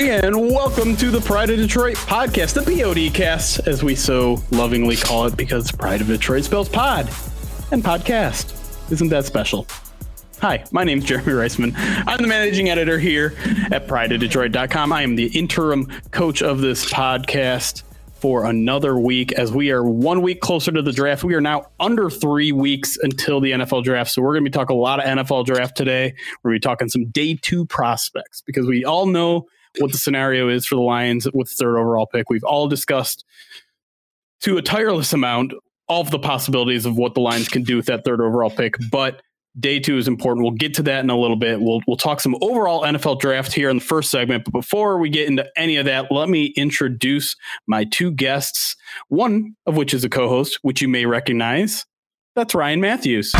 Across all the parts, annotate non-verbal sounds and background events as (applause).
And welcome to the Pride of Detroit podcast, the PODcast, as we so lovingly call it, because Pride of Detroit spells pod and podcast. Isn't that special? Hi, my name is Jeremy Reisman. I'm the managing editor here at prideofdetroit.com. I am the interim coach of this podcast for another week as we are one week closer to the draft. We are now under three weeks until the NFL draft. So we're going to be talking a lot of NFL draft today. We're going to be talking some day two prospects because we all know what the scenario is for the Lions with the third overall pick. We've all discussed to a tireless amount all of the possibilities of what the Lions can do with that third overall pick, but day two is important. We'll get to that in a little bit. We'll we'll talk some overall NFL draft here in the first segment. But before we get into any of that, let me introduce my two guests. One of which is a co-host, which you may recognize. That's Ryan Matthews.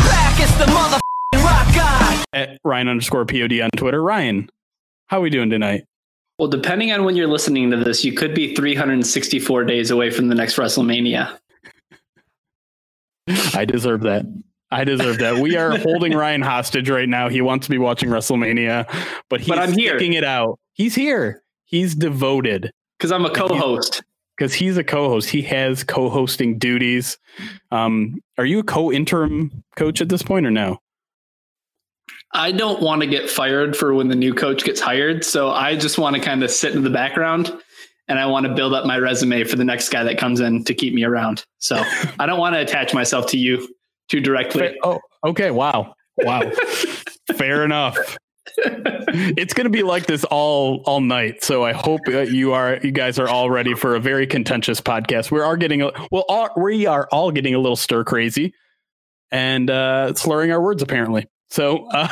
At Ryan underscore POD on Twitter. Ryan, how are we doing tonight? Well, depending on when you're listening to this, you could be 364 days away from the next WrestleMania. I deserve that. I deserve that. We are holding Ryan hostage right now. He wants to be watching WrestleMania, but he's but I'm sticking here. it out. He's here. He's devoted. Because I'm a co-host. Because he's a co-host. He has co-hosting duties. Um, are you a co-interim coach at this point or no? I don't want to get fired for when the new coach gets hired. So I just want to kind of sit in the background and I want to build up my resume for the next guy that comes in to keep me around. So I don't want to attach myself to you too directly. Oh, okay. Wow. Wow. (laughs) Fair enough. it's going to be like this all all night. So I hope you are you guys are all ready for a very contentious podcast. We are getting a, well all, we are all getting a little stir crazy and uh slurring our words apparently. So uh,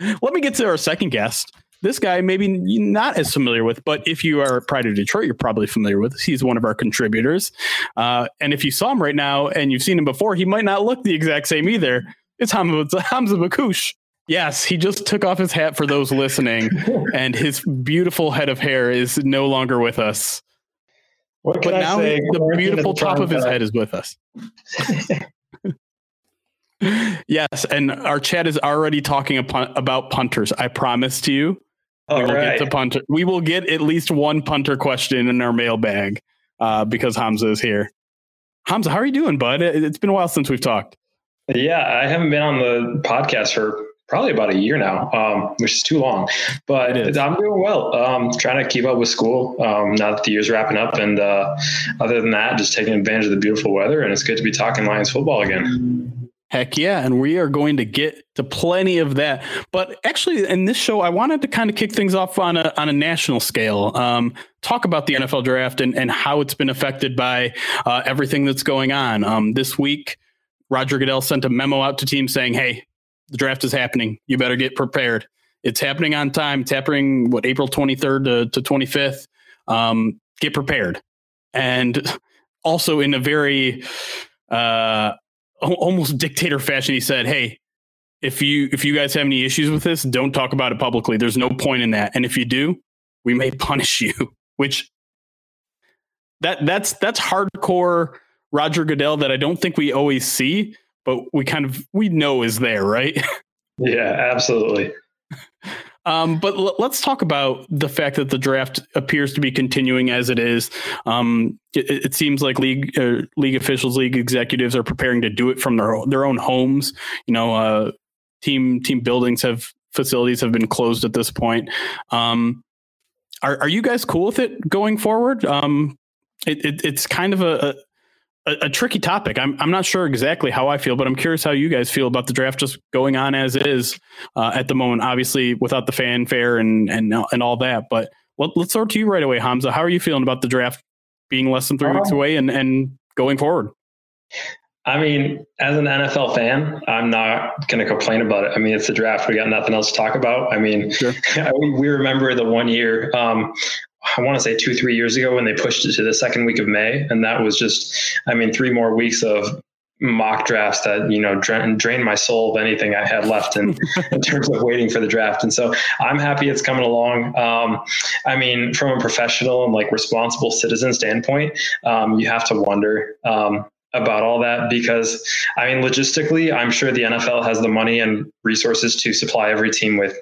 (laughs) let me get to our second guest. This guy, maybe not as familiar with, but if you are Pride of Detroit, you're probably familiar with. He's one of our contributors. Uh, and if you saw him right now and you've seen him before, he might not look the exact same either. It's Hamza, (laughs) Hamza Baccouche. Yes, he just took off his hat for those listening, (laughs) and his beautiful head of hair is no longer with us. What but now he, the beautiful top of his head is with us. Yes, and our chat is already talking about punters. I promise to you, All we will right. get to punter. We will get at least one punter question in our mailbag uh, because Hamza is here. Hamza, how are you doing, bud? It's been a while since we've talked. Yeah, I haven't been on the podcast for probably about a year now, um, which is too long. But I'm doing well. Um, trying to keep up with school um, now that the year's wrapping up, and uh, other than that, just taking advantage of the beautiful weather. And it's good to be talking Lions football again. Heck yeah. And we are going to get to plenty of that. But actually, in this show, I wanted to kind of kick things off on a, on a national scale, um, talk about the NFL draft and, and how it's been affected by uh, everything that's going on. Um, this week, Roger Goodell sent a memo out to teams saying, hey, the draft is happening. You better get prepared. It's happening on time. It's happening, what, April 23rd to, to 25th. Um, get prepared. And also in a very, uh, almost dictator fashion, he said, "Hey, if you if you guys have any issues with this, don't talk about it publicly. There's no point in that. And if you do, we may (laughs) punish you." Which that that's that's hardcore Roger Goodell that I don't think we always see, but we kind of we know is there, right? (laughs) Yeah, absolutely. (laughs) Um, but l- let's talk about the fact that the draft appears to be continuing as it is. Um, it, it, seems like league uh, league officials, league executives are preparing to do it from their their own homes. You know, uh, team team buildings have facilities have been closed at this point. Um, are are you guys cool with it going forward? Um, it, it, it's kind of a, a, a, tricky topic. I'm I'm not sure exactly how I feel, but I'm curious how you guys feel about the draft just going on as is uh, at the moment. Obviously, without the fanfare and and and all that. But let, us start to you right away, Hamza. How are you feeling about the draft being less than 3 weeks uh-huh. away and and going forward? I mean, as an NFL fan, I'm not going to complain about it. I mean, it's the draft. We got nothing else to talk about. I mean, sure. (laughs) we remember the one year um, I want to say two, three years ago when they pushed it to the second week of May. And that was just, I mean, three more weeks of mock drafts that, you know, drain, drained my soul of anything I had left in, (laughs) in terms of waiting for the draft. And so I'm happy it's coming along. Um, I mean, from a professional and like responsible citizen standpoint, um, you have to wonder, um, about all that because I mean logistically I'm sure the NFL has the money and resources to supply every team with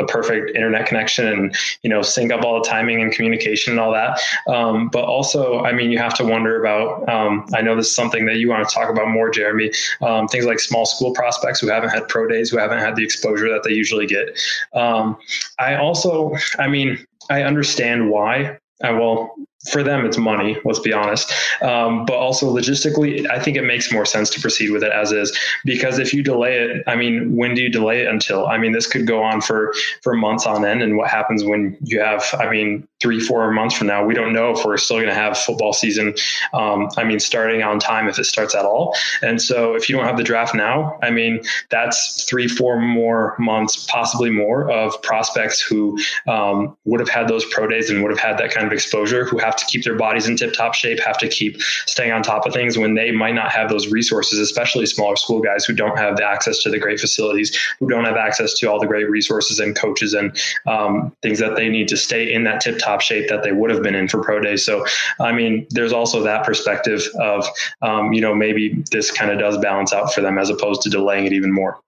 a perfect internet connection and you know sync up all the timing and communication and all that. Um, but also i mean you have to wonder about um, i know this is something that you want to talk about more jeremy um, things like small school prospects who haven't had pro days who haven't had the exposure that they usually get. Um, i also i mean i understand why I, well, for them it's money let's be honest. Um, but also logistically i think it makes more sense to proceed with it as is. Because if you delay it i mean when do you delay it until? I mean this could go on for for months on end and what happens when you have i mean three four months from now? We don't know if we're still going to have football season um, i mean starting on time if it starts at all. And so if you don't have the draft now i mean that's three four more months possibly more of prospects who um, would have had those pro days and would have had that kind of exposure who have have to keep their bodies in tip top shape, have to keep staying on top of things when they might not have those resources, especially smaller school guys who don't have the access to the great facilities, who don't have access to all the great resources and coaches and um, things that they need to stay in that tip top shape that they would have been in for pro day. So, I mean, there's also that perspective of, um, you know, maybe this kind of does balance out for them as opposed to delaying it even more.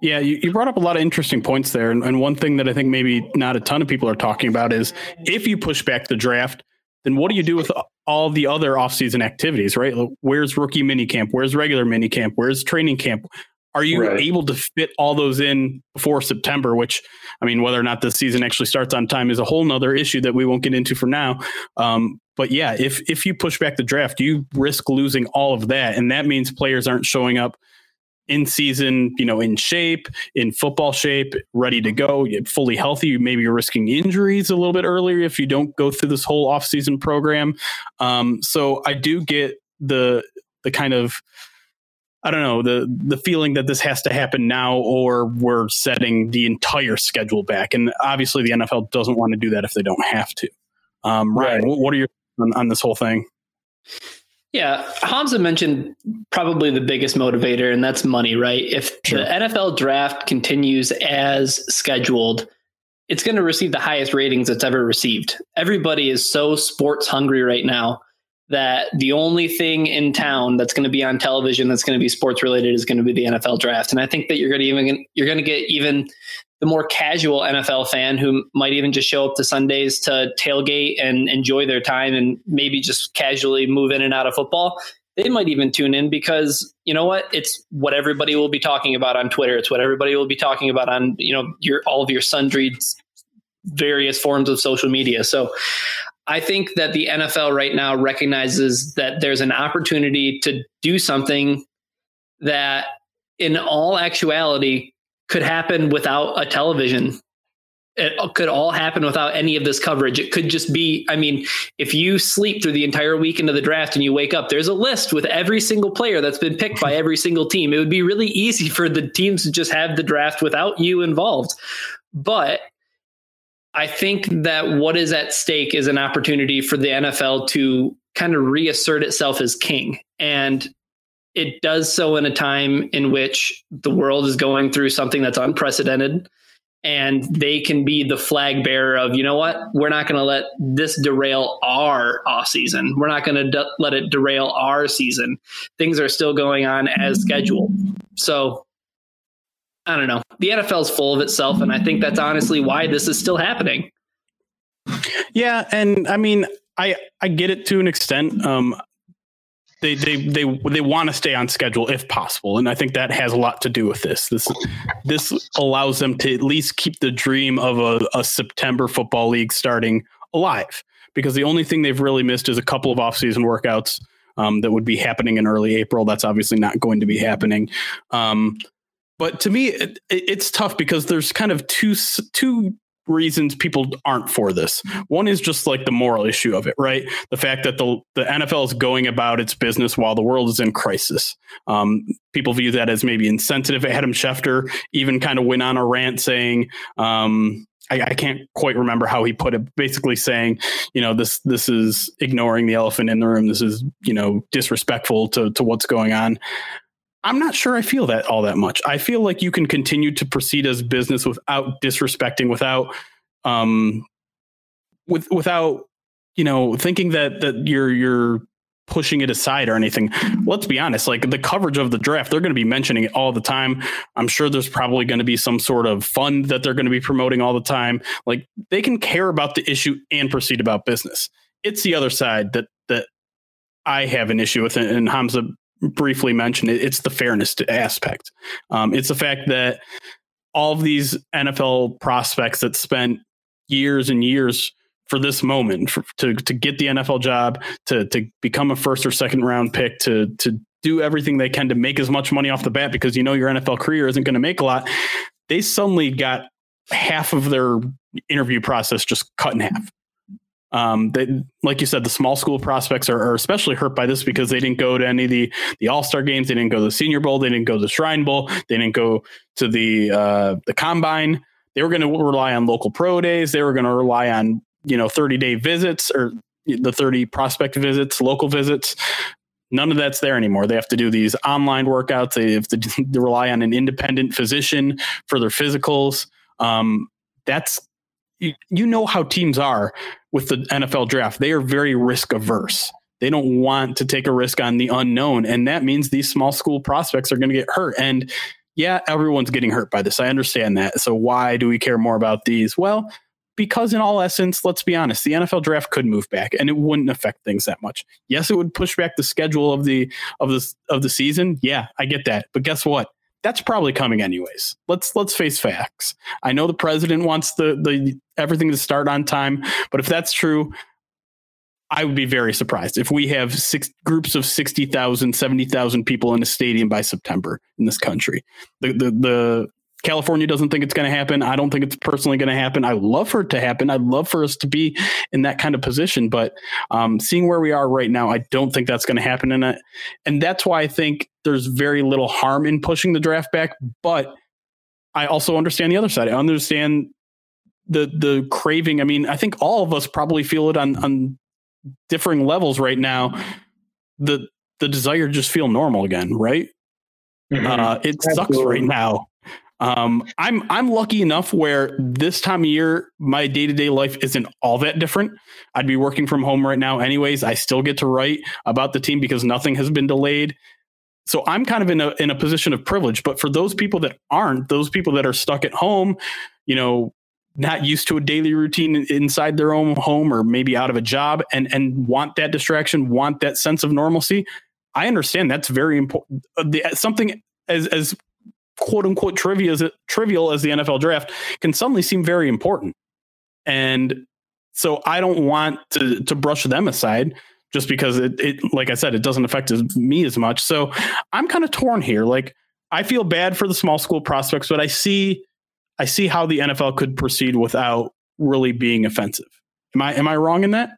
Yeah, you, you brought up a lot of interesting points there. And, and one thing that I think maybe not a ton of people are talking about is if you push back the draft, then what do you do with all the other offseason activities, right? Where's rookie minicamp? Where's regular minicamp? Where's training camp? Are you right. able to fit all those in before September? Which, I mean, whether or not the season actually starts on time is a whole nother issue that we won't get into for now. Um, but yeah, if if you push back the draft, you risk losing all of that, and that means players aren't showing up in season, you know, in shape, in football shape, ready to go, fully healthy. Maybe you're risking injuries a little bit earlier if you don't go through this whole offseason program. Um, so I do get the the kind of I don't know the the feeling that this has to happen now, or we're setting the entire schedule back. And obviously, the NFL doesn't want to do that if they don't have to. Um, Ryan, right. what are your on, on this whole thing? Yeah, Hamza mentioned probably the biggest motivator, and that's money, right? If sure. the NFL draft continues as scheduled, it's going to receive the highest ratings it's ever received. Everybody is so sports hungry right now that the only thing in town that's going to be on television that's going to be sports related is going to be the NFL draft. And I think that you're going to even you're going to get even the more casual NFL fan who might even just show up to Sundays to tailgate and enjoy their time and maybe just casually move in and out of football, they might even tune in because you know what? It's what everybody will be talking about on Twitter. It's what everybody will be talking about on you know your all of your sundry various forms of social media. So I think that the NFL right now recognizes that there's an opportunity to do something that in all actuality could happen without a television. It could all happen without any of this coverage. It could just be, I mean, if you sleep through the entire weekend of the draft and you wake up, there's a list with every single player that's been picked by every (laughs) single team. It would be really easy for the teams to just have the draft without you involved. But I think that what is at stake is an opportunity for the NFL to kind of reassert itself as king. And it does so in a time in which the world is going through something that's unprecedented. and they can be the flag bearer of you know what? We're not going to let this derail our off season we're not going to de- let it derail our season. Things are still going on as scheduled. So i don't know. The nfl is full of itself and i think that's honestly why this is still happening. Yeah and i mean i i get it to an extent. Um they they they they want to stay on schedule if possible, and I think that has a lot to do with this. This this allows them to at least keep the dream of a, a September football league starting alive, because the only thing they've really missed is a couple of offseason workouts um, that would be happening in early April. That's obviously not going to be happening. Um, but to me, it, it's tough because there's kind of two two reasons people aren't for this. One is just like the moral issue of it, right? The fact that the the NFL is going about its business while the world is in crisis. Um, people view that as maybe insensitive. Adam Schefter even kind of went on a rant saying. Um, I, I can't quite remember how he put it. Basically, saying, you know, this this is ignoring the elephant in the room. This is, you know, disrespectful to to what's going on. I'm not sure I feel that all that much. I feel like you can continue to proceed as business without disrespecting, without um with without you know thinking that that you're you're pushing it aside or anything. Let's be honest, like the coverage of the draft, they're going to be mentioning it all the time. I'm sure there's probably going to be some sort of fund that they're going to be promoting all the time. Like they can care about the issue and proceed about business. It's the other side that that I have an issue with, and Hamza briefly mentioned it. It's the fairness aspect. Um, it's the fact that all of these NFL prospects that spent years and years for this moment for, to to get the NFL job, to to become a first or second round pick, to to do everything they can to make as much money off the bat because you know your NFL career isn't going to make a lot. They suddenly got half of their interview process just cut in half. Um, they, like you said, the small school prospects are, are, especially hurt by this because they didn't go to any of the the All Star games, they didn't go to the Senior Bowl, they didn't go to the Shrine Bowl, they didn't go to the uh, the Combine. They were going to rely on local pro days. They were going to rely on you know 30 day visits or the 30 prospect visits, local visits. None of that's there anymore. They have to do these online workouts. They have to, to (laughs) rely on an independent physician for their physicals. Um, that's you, you know how teams are with the NFL draft. They are very risk averse. They don't want to take a risk on the unknown. And that means these small school prospects are going to get hurt. And yeah, everyone's getting hurt by this. I understand that. So why do we care more about these? Well, because in all essence, let's be honest, the NFL draft could move back and it wouldn't affect things that much. Yes, it would push back the schedule of the of the of the season. Yeah, I get that. But guess what? That's probably coming anyways. Let's let's face facts. I know the president wants the the everything to start on time, but if that's true, I would be very surprised if we have six groups of 60,000, 70,000 people in a stadium by September in this country. The the the California doesn't think it's going to happen. I don't think it's personally going to happen. I love for it to happen. I'd love for us to be in that kind of position, but um, seeing where we are right now, I don't think that's going to happen. And and that's why I think there's very little harm in pushing the draft back. But I also understand the other side. I understand the the craving. I mean, I think all of us probably feel it on on differing levels right now. The the desire to just feel normal again, right? Mm-hmm. Uh, it Absolutely. sucks right now um, I'm I'm lucky enough where this time of year my day to day life isn't all that different. I'd be working from home right now, anyways. I still get to write about the team because nothing has been delayed. So I'm kind of in a in a position of privilege. But for those people that aren't, those people that are stuck at home, you know, not used to a daily routine inside their own home or maybe out of a job and and want that distraction, want that sense of normalcy. I understand that's very important. Uh, something as as quote unquote trivia as trivial as the NFL draft can suddenly seem very important. And so I don't want to to brush them aside just because it, it like I said, it doesn't affect me as much. So I'm kind of torn here. Like I feel bad for the small school prospects, but I see I see how the NFL could proceed without really being offensive. Am I am I wrong in that?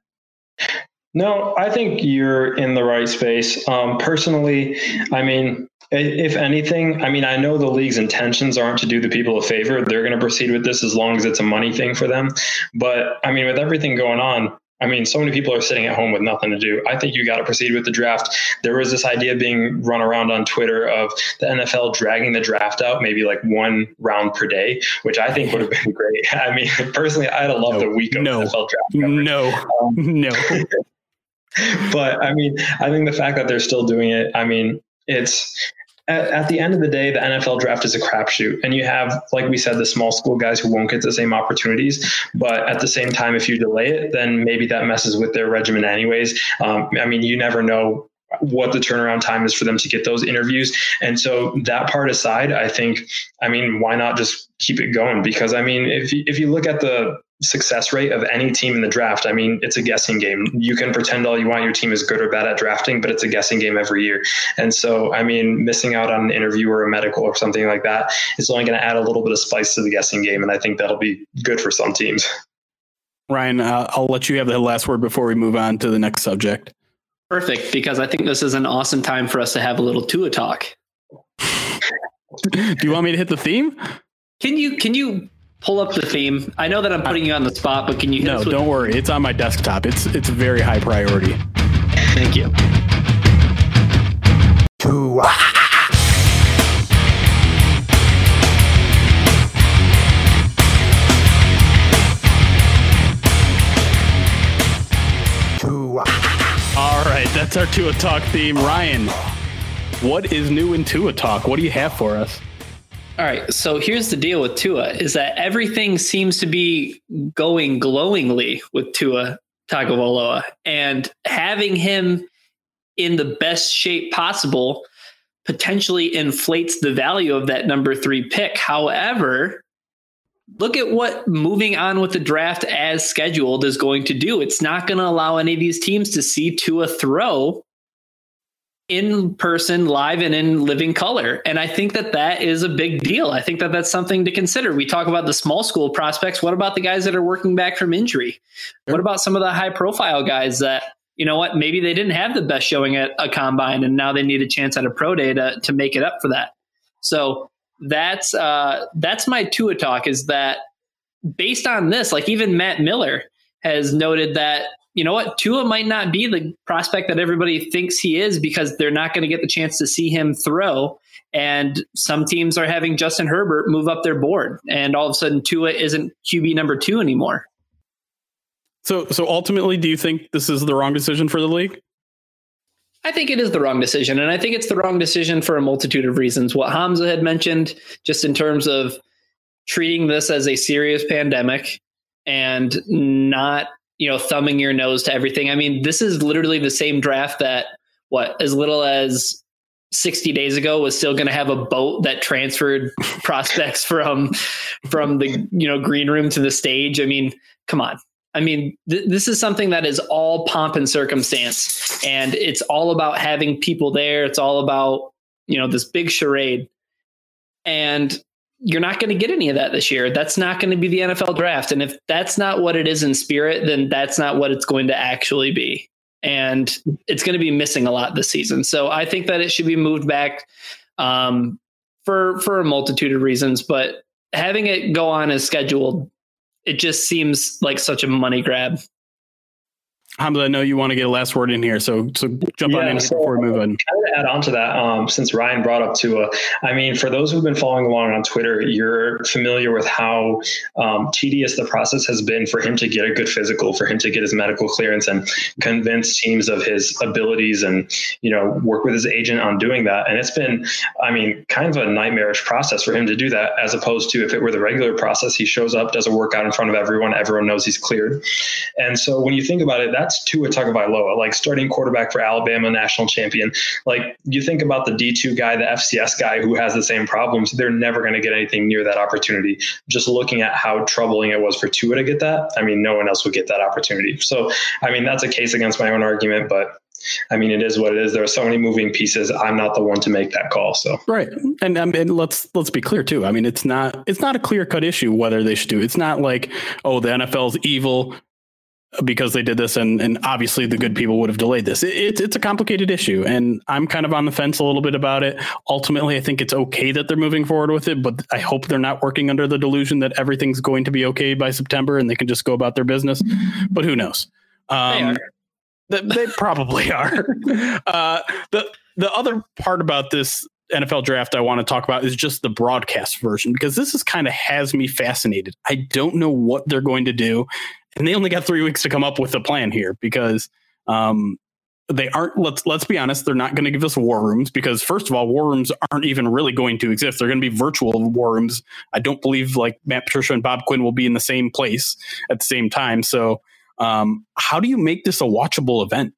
No, I think you're in the right space. Um, personally, I mean, if anything, I mean, I know the league's intentions aren't to do the people a favor. They're going to proceed with this as long as it's a money thing for them. But I mean, with everything going on, I mean, so many people are sitting at home with nothing to do. I think you got to proceed with the draft. There was this idea being run around on Twitter of the NFL dragging the draft out, maybe like one round per day, which I think would have been (laughs) great. I mean, personally, I'd have loved no, a week of no, NFL draft. Coverage. No, um, (laughs) no. (laughs) but I mean, I think the fact that they're still doing it, I mean, it's at, at, the end of the day, the NFL draft is a crapshoot. And you have, like we said, the small school guys who won't get the same opportunities. But at the same time, if you delay it, then maybe that messes with their regimen, anyways. Um, I mean, you never know what the turnaround time is for them to get those interviews. And so that part aside, I think, I mean, why not just keep it going? Because I mean, if you, if you look at the success rate of any team in the draft. I mean, it's a guessing game. You can pretend all you want your team is good or bad at drafting, but it's a guessing game every year. And so, I mean, missing out on an interview or a medical or something like that is only going to add a little bit of spice to the guessing game. And I think that'll be good for some teams. Ryan, uh, I'll let you have the last word before we move on to the next subject. Perfect, because I think this is an awesome time for us to have a little Tua talk. (laughs) Do you want me to hit the theme? Can you can you pull up the theme. I know that I'm putting you on the spot, but can you? No, don't worry. It's on my desktop. It's it's a very high priority. Thank you. Two. All right, that's our Tua Talk theme. Ryan, what is new in Tua Talk? What do you have for us? All right. So here's the deal with Tua is that everything seems to be going glowingly with Tua Tagovailoa and having him in the best shape possible potentially inflates the value of that number 3 pick. However, look at what moving on with the draft as scheduled is going to do. It's not going to allow any of these teams to see Tua throw in person, live, and in living color. And I think that that is a big deal. I think that that's something to consider. We talk about the small school prospects. What about the guys that are working back from injury? Sure. What about some of the high profile guys that, you know what, maybe they didn't have the best showing at a combine and now they need a chance at a pro day to, to make it up for that. So that's uh, that's my Tua talk is that based on this, like even Matt Miller has noted that you know what, Tua might not be the prospect that everybody thinks he is because they're not going to get the chance to see him throw. And some teams are having Justin Herbert move up their board, and all of a sudden Tua isn't QB number two anymore. So, so ultimately, do you think this is the wrong decision for the league? I think it is the wrong decision, and I think it's the wrong decision for a multitude of reasons. What Hamza had mentioned, just in terms of treating this as a serious pandemic and not you know, thumbing your nose to everything. I mean, this is literally the same draft that what as little as 60 days ago was still going to have a boat that transferred (laughs) prospects from from the you know green room to the stage. I mean, come on. I mean, th- this is something that is all pomp and circumstance, and it's all about having people there. It's all about you know this big charade, and you're not going to get any of that this year. That's not going to be the NFL draft. And if that's not what it is in spirit, then that's not what it's going to actually be. And it's going to be missing a lot this season. So I think that it should be moved back um, for for a multitude of reasons. But having it go on as scheduled, it just seems like such a money grab. Hamza, I know you want to get a last word in here, so so jump yeah, on in so before we move on. to add on to that, um, since Ryan brought up Tua, I mean, for those who've been following along on Twitter, you're familiar with how um, tedious the process has been for him to get a good physical, for him to get his medical clearance, and convince teams of his abilities, and you know, work with his agent on doing that. And it's been, I mean, kind of a nightmarish process for him to do that, as opposed to if it were the regular process, he shows up, does a workout in front of everyone, everyone knows he's cleared. And so when you think about it, that's Tua Tagovailoa, like starting quarterback for Alabama, national champion. Like you think about the D2 guy, the FCS guy who has the same problems, they're never going to get anything near that opportunity. Just looking at how troubling it was for Tua to get that, I mean, no one else would get that opportunity. So, I mean, that's a case against my own argument, but I mean, it is what it is. There are so many moving pieces. I'm not the one to make that call. So right, and um, and let's let's be clear too. I mean, it's not it's not a clear cut issue whether they should do. It's not like oh the NFL's evil because they did this and and obviously the good people would have delayed this. It, it's it's a complicated issue and I'm kind of on the fence a little bit about it. Ultimately, I think it's okay that they're moving forward with it, but I hope they're not working under the delusion that everything's going to be okay by September and they can just go about their business. But who knows? Um, they, they probably are. (laughs) uh, the the other part about this NFL draft I want to talk about is just the broadcast version because this is kind of has me fascinated. I don't know what they're going to do, and they only got three weeks to come up with a plan here because um, they aren't. Let's let's be honest, they're not going to give us war rooms because first of all, war rooms aren't even really going to exist. They're going to be virtual war rooms. I don't believe like Matt Patricia and Bob Quinn will be in the same place at the same time. So, um, how do you make this a watchable event?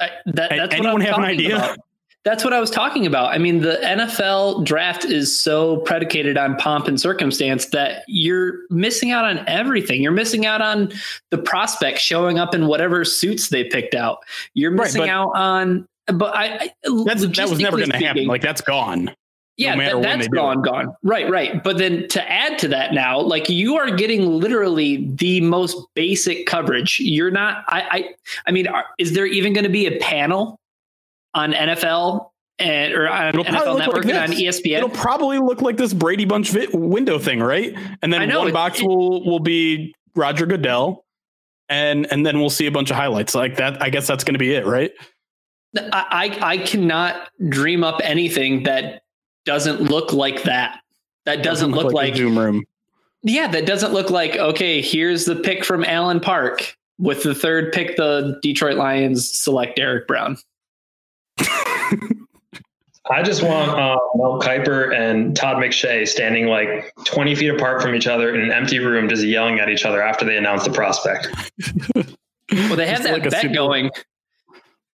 I, that, that's Anyone have an idea? About. That's what I was talking about. I mean, the NFL draft is so predicated on pomp and circumstance that you're missing out on everything. You're missing out on the prospect showing up in whatever suits they picked out. You're missing right, out on, but I, I that was never going to happen. Like that's gone. Yeah, no that, has gone, gone. Right, right. But then to add to that now, like you are getting literally the most basic coverage. You're not. I. I, I mean, are, is there even going to be a panel on NFL and eh, or on It'll NFL Network like and on ESPN. It'll probably look like this Brady Bunch vi- window thing, right? And then know, one it, box it, will will be Roger Goodell, and and then we'll see a bunch of highlights like that. I guess that's going to be it, right? I I cannot dream up anything that doesn't look like that. That doesn't, doesn't look, look like, like Zoom room. Yeah, that doesn't look like okay. Here's the pick from Allen Park with the third pick. The Detroit Lions select Derrick Brown. I just want uh, Mel Kiper and Todd McShay standing like 20 feet apart from each other in an empty room, just yelling at each other after they announce the prospect. (laughs) well, they have that like bet super, going.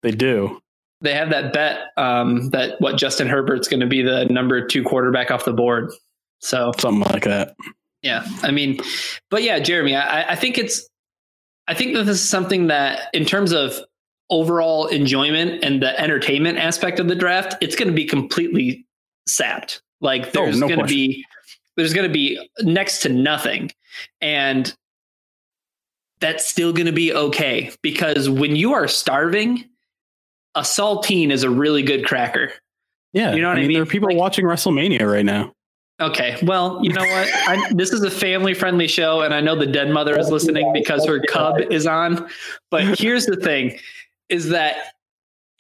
They do. They have that bet um, that what Justin Herbert's going to be the number two quarterback off the board. So something like that. Yeah, I mean, but yeah, Jeremy, I, I think it's, I think that this is something that, in terms of overall enjoyment and the entertainment aspect of the draft, it's going to be completely sapped. Like oh, there's oh, no going to be there's going to be next to nothing, and that's still going to be okay because when you are starving, a saltine is a really good cracker. Yeah, you know what I mean. I mean? There are people like, watching WrestleMania right now. Okay, well, you know what? I, this is a family-friendly show, and I know the dead mother is listening because her cub is on. But here's the thing: is that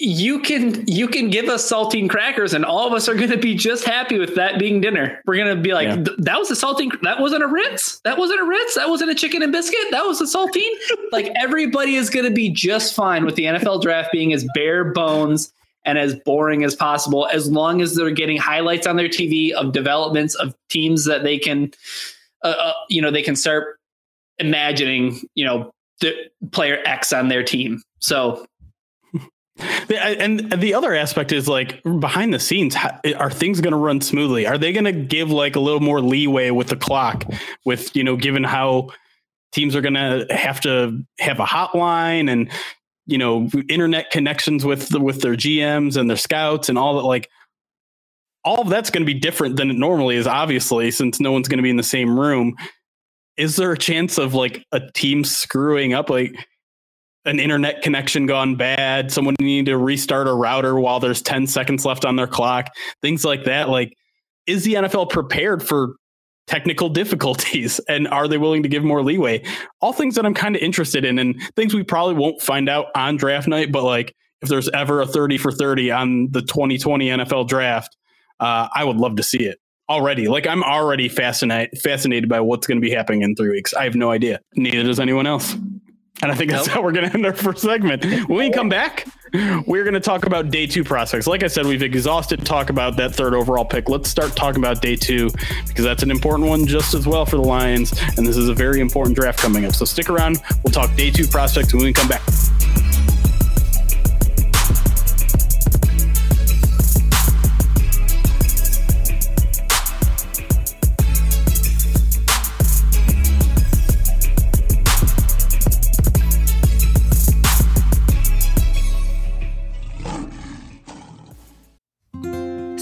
you can you can give us saltine crackers and all of us are going to be just happy with that being dinner. We're going to be like yeah. that was a saltine that wasn't a ritz. That wasn't a ritz. That wasn't a chicken and biscuit. That was a saltine. (laughs) Like everybody is going to be just fine with the nfl draft being as bare bones and as boring as possible as long as they're getting highlights on their tv of developments of teams that they can uh, uh, you know they can start imagining you know the player x on their team. So and the other aspect is like behind the scenes, are things going to run smoothly? Are they going to give like a little more leeway with the clock? With you know, given how teams are going to have to have a hotline and you know internet connections with the, with their GMs and their scouts and all that, like all of that's going to be different than it normally is. Obviously, since no one's going to be in the same room, is there a chance of like a team screwing up? Like an internet connection gone bad, someone needing to restart a router while there's 10 seconds left on their clock, things like that. Like, is the NFL prepared for technical (laughs) difficulties and are they willing to give more leeway? All things that I'm kind of interested in and things we probably won't find out on draft night, but like if there's ever a 30 for 30 on the 2020 NFL draft, uh, I would love to see it already. Like I'm already fascinated fascinated by what's going to be happening in three weeks. I have no idea. Neither does anyone else. And I think that's nope. how we're going to end our first segment. When we come back, we're going to talk about day two prospects. Like I said, we've exhausted talk about that third overall pick. Let's start talking about day two because that's an important one just as well for the Lions. And this is a very important draft coming up. So stick around. We'll talk day two prospects when we come back.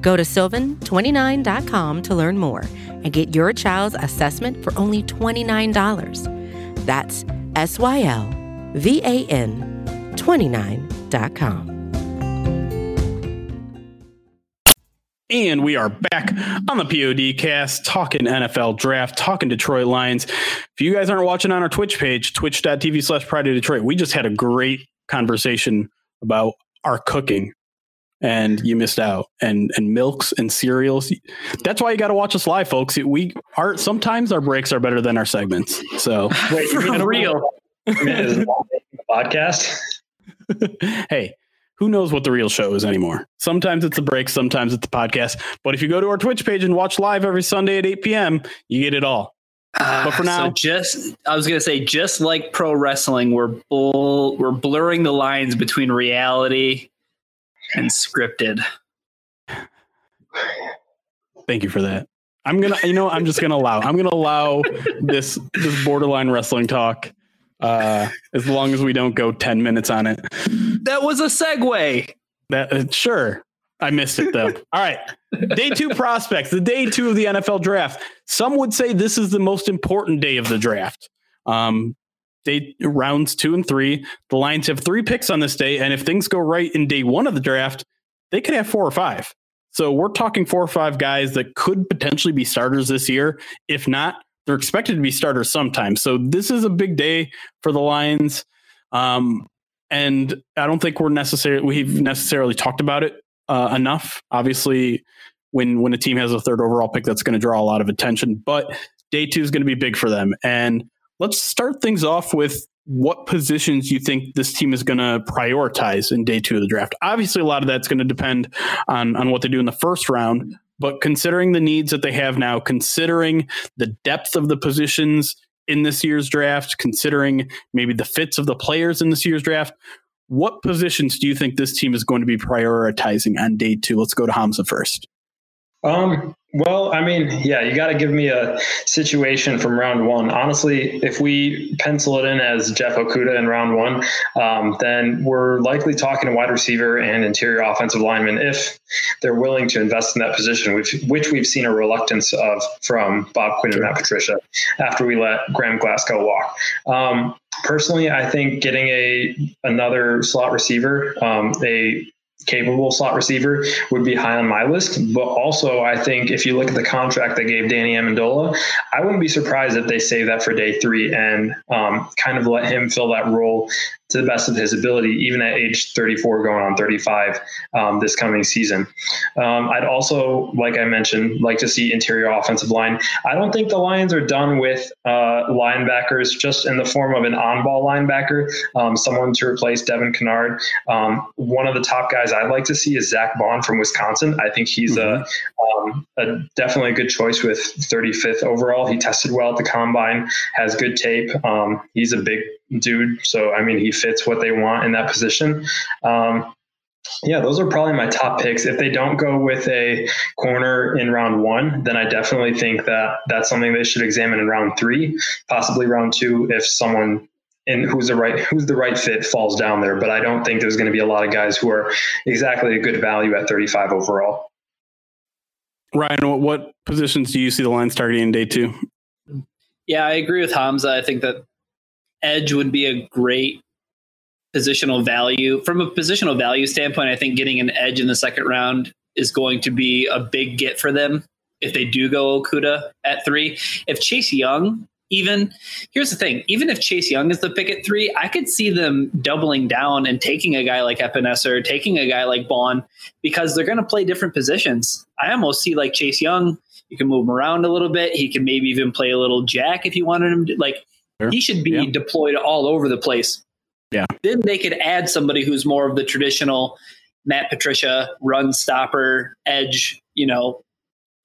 Go to sylvan29.com to learn more and get your child's assessment for only $29. That's S Y L V A N 29.com. And we are back on the POD cast, talking NFL draft, talking Detroit Lions. If you guys aren't watching on our Twitch page, twitch.tv slash pride of Detroit, we just had a great conversation about our cooking and you missed out and and milks and cereals that's why you got to watch us live folks we are sometimes our breaks are better than our segments so (laughs) Wait, you for real podcast (laughs) hey who knows what the real show is anymore? Sometimes it's a break, sometimes it's a podcast. But if you go to our Twitch page and watch live every Sunday at 8 p.m., you get it all. Uh, but for now, so just I was gonna say, just like pro wrestling, we're bull, we're blurring the lines between reality and scripted. Thank you for that. I'm gonna, you know, I'm just gonna allow. I'm gonna allow this this borderline wrestling talk uh, as long as we don't go 10 minutes on it. That was a segue. That uh, sure. I missed it though. (laughs) All right. Day two prospects, the day two of the NFL draft. Some would say this is the most important day of the draft. Um, day rounds two and three. The Lions have three picks on this day. And if things go right in day one of the draft, they could have four or five. So we're talking four or five guys that could potentially be starters this year. If not, they're expected to be starters sometimes. So this is a big day for the Lions. Um, and I don't think we're necessarily we've necessarily talked about it uh, enough. Obviously, when when a team has a third overall pick, that's going to draw a lot of attention. But day two is going to be big for them. And let's start things off with what positions you think this team is going to prioritize in day two of the draft. Obviously, a lot of that's going to depend on on what they do in the first round. But considering the needs that they have now, considering the depth of the positions in this year's draft, considering maybe the fits of the players in this year's draft, what positions do you think this team is going to be prioritizing on day two? Let's go to Hamza first. Um, well, I mean, yeah, you got to give me a situation from round one. Honestly, if we pencil it in as Jeff Okudah in round one, um, then we're likely talking a wide receiver and interior offensive lineman if they're willing to invest in that position, which, which we've seen a reluctance of from Bob Quinn and Matt Patricia after we let Graham Glasgow walk. Um, personally, I think getting a another slot receiver, um, a capable slot receiver would be high on my list. But also, I think if you look at the contract they gave Danny Amendola, I wouldn't be surprised if they save that for day three and um, kind of let him fill that role to the best of his ability, even at age 34, going on 35 um, this coming season. Um, I'd also, like I mentioned, like to see interior offensive line. I don't think the Lions are done with uh, linebackers just in the form of an on ball linebacker, um, someone to replace Devin Kennard. Um, one of the top guys I'd like to see is Zack Baun from Wisconsin. I think he's mm-hmm. a, um, a, definitely a good choice with 35th overall. He tested well at the combine, has good tape. Um, he's a big dude. So, I mean, he fits what they want in that position. Um, yeah, those are probably my top picks. If they don't go with a corner in round one, then I definitely think that that's something they should examine in round three, possibly round two, if someone in who's the right who's the right fit falls down there. But I don't think there's going to be a lot of guys who are exactly a good value at 35 overall. Ryan, what positions do you see the line starting in day two? Yeah, I agree with Hamza. I think that edge would be a great positional value. From a positional value standpoint, I think getting an edge in the second round is going to be a big get for them if they do go Okudah at three. If Chase Young, even here's the thing, even if Chase Young is the pick at three, I could see them doubling down and taking a guy like Epenesa, taking a guy like Baun because they're going to play different positions. I almost see like Chase Young, you can move him around a little bit. He can maybe even play a little jack if you wanted him to like Sure. He should be yeah. deployed all over the place. Yeah. Then they could add somebody who's more of the traditional Matt Patricia run stopper, edge, you know,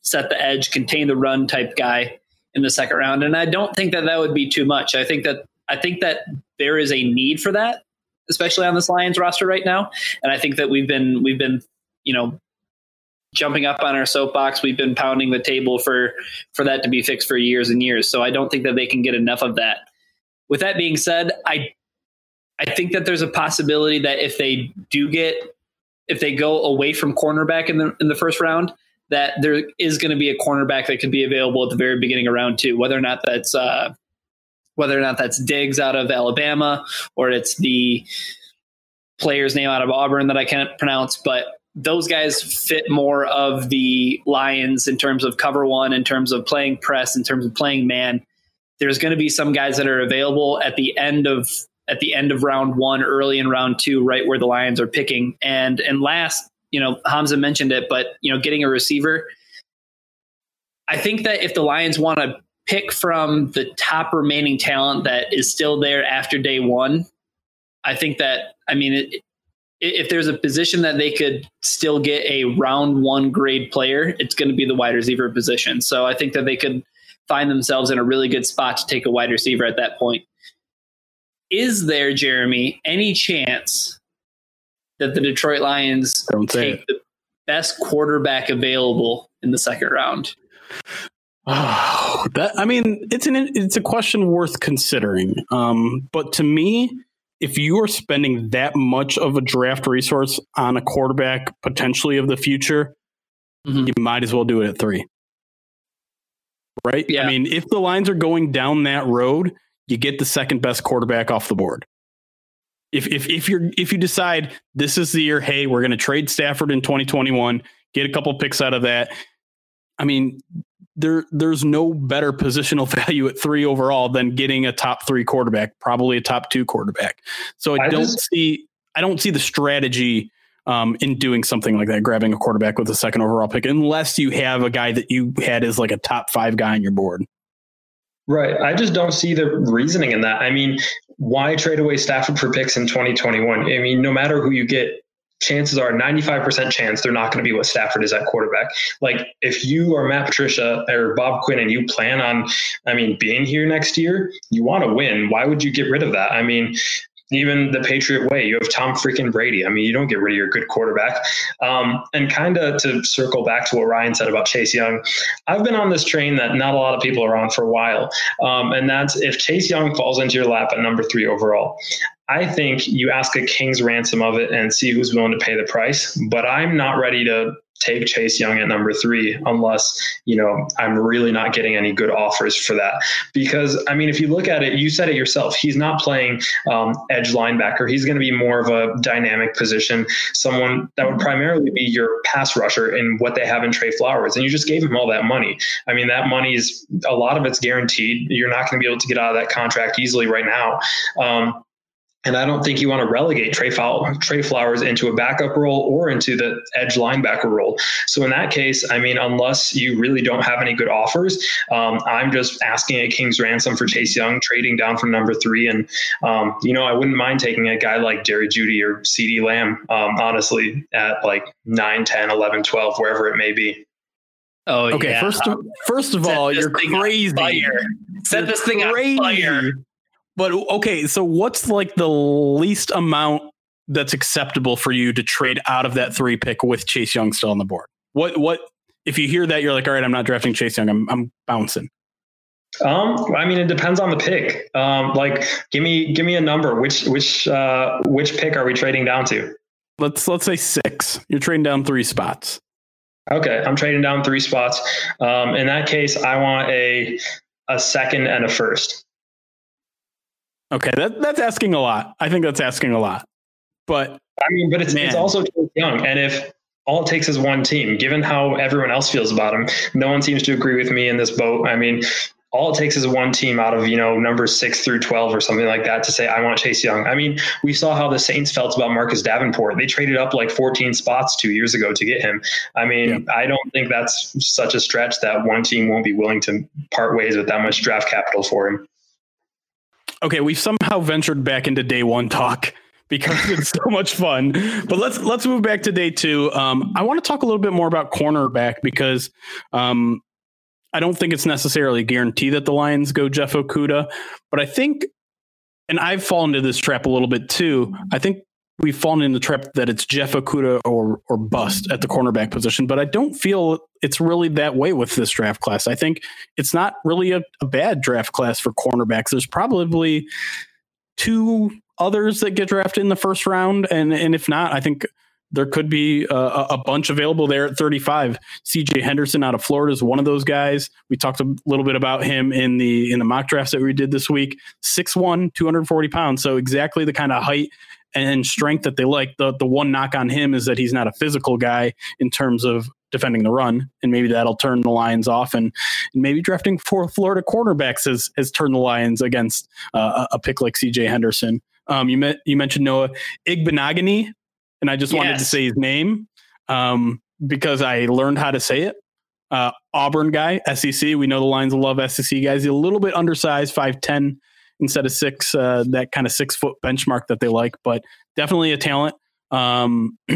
set the edge, contain the run type guy in the second round. And I don't think that that would be too much. I think that I think that there is a need for that, especially on this Lions roster right now. And I think that we've been we've been, you know, jumping up on our soapbox. We've been pounding the table for for that to be fixed for years and years. So I don't think that they can get enough of that. With that being said, I I think that there's a possibility that if they do get if they go away from cornerback in the in the first round, that there is going to be a cornerback that could be available at the very beginning of round two, whether or not that's uh, whether or not that's Diggs out of Alabama or it's the player's name out of Auburn that I can't pronounce, but those guys fit more of the Lions in terms of cover one, in terms of playing press, in terms of playing man. There's going to be some guys that are available at the end of at the end of round one, early in round two, right where the Lions are picking. And and last, you know, Hamza mentioned it, but you know, getting a receiver. I think that if the Lions want to pick from the top remaining talent that is still there after day one, I think that I mean it, if there's a position that they could still get a round one grade player, it's going to be the wide receiver position. So I think that they could find themselves in a really good spot to take a wide receiver at that point. Is there, Jeremy, any chance that the Detroit Lions Don't take the best quarterback available in the second round? Oh, (sighs) that I mean, it's an it's a question worth considering. Um, but to me, if you are spending that much of a draft resource on a quarterback potentially of the future, mm-hmm. you might as well do it at three. Right? Yeah. I mean, if the lines are going down that road, you get the second best quarterback off the board. If if if you're if you decide this is the year, hey, we're going to trade Stafford in 2021, get a couple picks out of that. I mean, there there's no better positional (laughs) value at three overall than getting a top three quarterback, probably a top two quarterback. So I, I don't just, see I don't see the strategy um, in doing something like that, grabbing a quarterback with a second overall pick, unless you have a guy that you had as like a top five guy on your board. Right. I just don't see the reasoning in that. I mean, why trade away Stafford for picks in 2021? I mean, no matter who you get, chances are 95% chance they're not going to be what Stafford is at quarterback. Like if you are Matt Patricia or Bob Quinn and you plan on, I mean, being here next year, you want to win. Why would you get rid of that? I mean, even the Patriot way. You have Tom freaking Brady. I mean, you don't get rid of your good quarterback. Um, and kind of to circle back to what Ryan said about Chase Young, I've been on this train that not a lot of people are on for a while. Um, and that's if Chase Young falls into your lap at number three overall, I think you ask a king's ransom of it and see who's willing to pay the price. But I'm not ready to take Chase Young at number three unless, you know, I'm really not getting any good offers for that. Because, I mean, if you look at it, you said it yourself, he's not playing um, edge linebacker. He's going to be more of a dynamic position, someone that would primarily be your pass rusher in what they have in Trey Flowers. And you just gave him all that money. I mean, that money is a lot of it's guaranteed. You're not going to be able to get out of that contract easily right now. Um, and I don't think you want to relegate Trey, Trey Flowers into a backup role or into the edge linebacker role. So in that case, I mean, unless you really don't have any good offers, um, I'm just asking a king's ransom for Chase Young, trading down from number three. And, um, you know, I wouldn't mind taking a guy like Jerry Jeudy or CeeDee Lamb, um, honestly, at like 9, 10, 11, 12, wherever it may be. Oh, okay. Yeah. First, of, first of all, you're crazy. Set this thing crazy. on fire. But okay, so what's like the least amount that's acceptable for you to trade out of that three pick with Chase Young still on the board? What what if you hear that you're like, all right, I'm not drafting Chase Young, I'm I'm bouncing. Um, I mean, it depends on the pick. Um, like, give me give me a number. Which which uh, which pick are we trading down to? Let's let's say six. You're trading down three spots. Okay, I'm trading down three spots. Um, in that case, I want a a second and a first. Okay, that, that's asking a lot. I think that's asking a lot. But I mean, but it's, it's also Chase young. And if all it takes is one team, given how everyone else feels about him, no one seems to agree with me in this boat. I mean, all it takes is one team out of you know number six through twelve or something like that to say I want Chase Young. I mean, we saw how the Saints felt about Marcus Davenport. They traded up like 14 spots two years ago to get him. I mean, yeah. I don't think that's such a stretch that one team won't be willing to part ways with that much draft capital for him. Okay, we've somehow ventured back into day one talk because it's so (laughs) much fun. But let's let's move back to day two. Um, I want to talk a little bit more about cornerback because um, I don't think it's necessarily a guarantee that the Lions go Jeff Okudah, but I think, and I've fallen into this trap a little bit too. I think we've fallen in the trap that it's Jeff Okudah or or bust at the cornerback position, but I don't feel it's really that way with this draft class. I think it's not really a, a bad draft class for cornerbacks. There's probably two others that get drafted in the first round, and and if not, I think there could be a, a, bunch available there at 35. CJ Henderson out of Florida is one of those guys. We talked a little bit about him in the in the mock drafts that we did this week. 6'1, 240 pounds. So exactly the kind of height and strength that they like. The the one knock on him is that he's not a physical guy in terms of defending the run, and maybe that'll turn the Lions off. And, maybe drafting four Florida cornerbacks has has turned the Lions against uh, a pick like C.J. Henderson. Um, you met you mentioned Noah Igbinoghene, and I just yes. wanted to say his name um, because I learned how to say it. Uh, Auburn guy, SEC. We know the Lions love SEC guys. He's a little bit undersized, five ten instead of six, uh, that kind of six foot benchmark that they like, but definitely a talent. Um, (clears throat)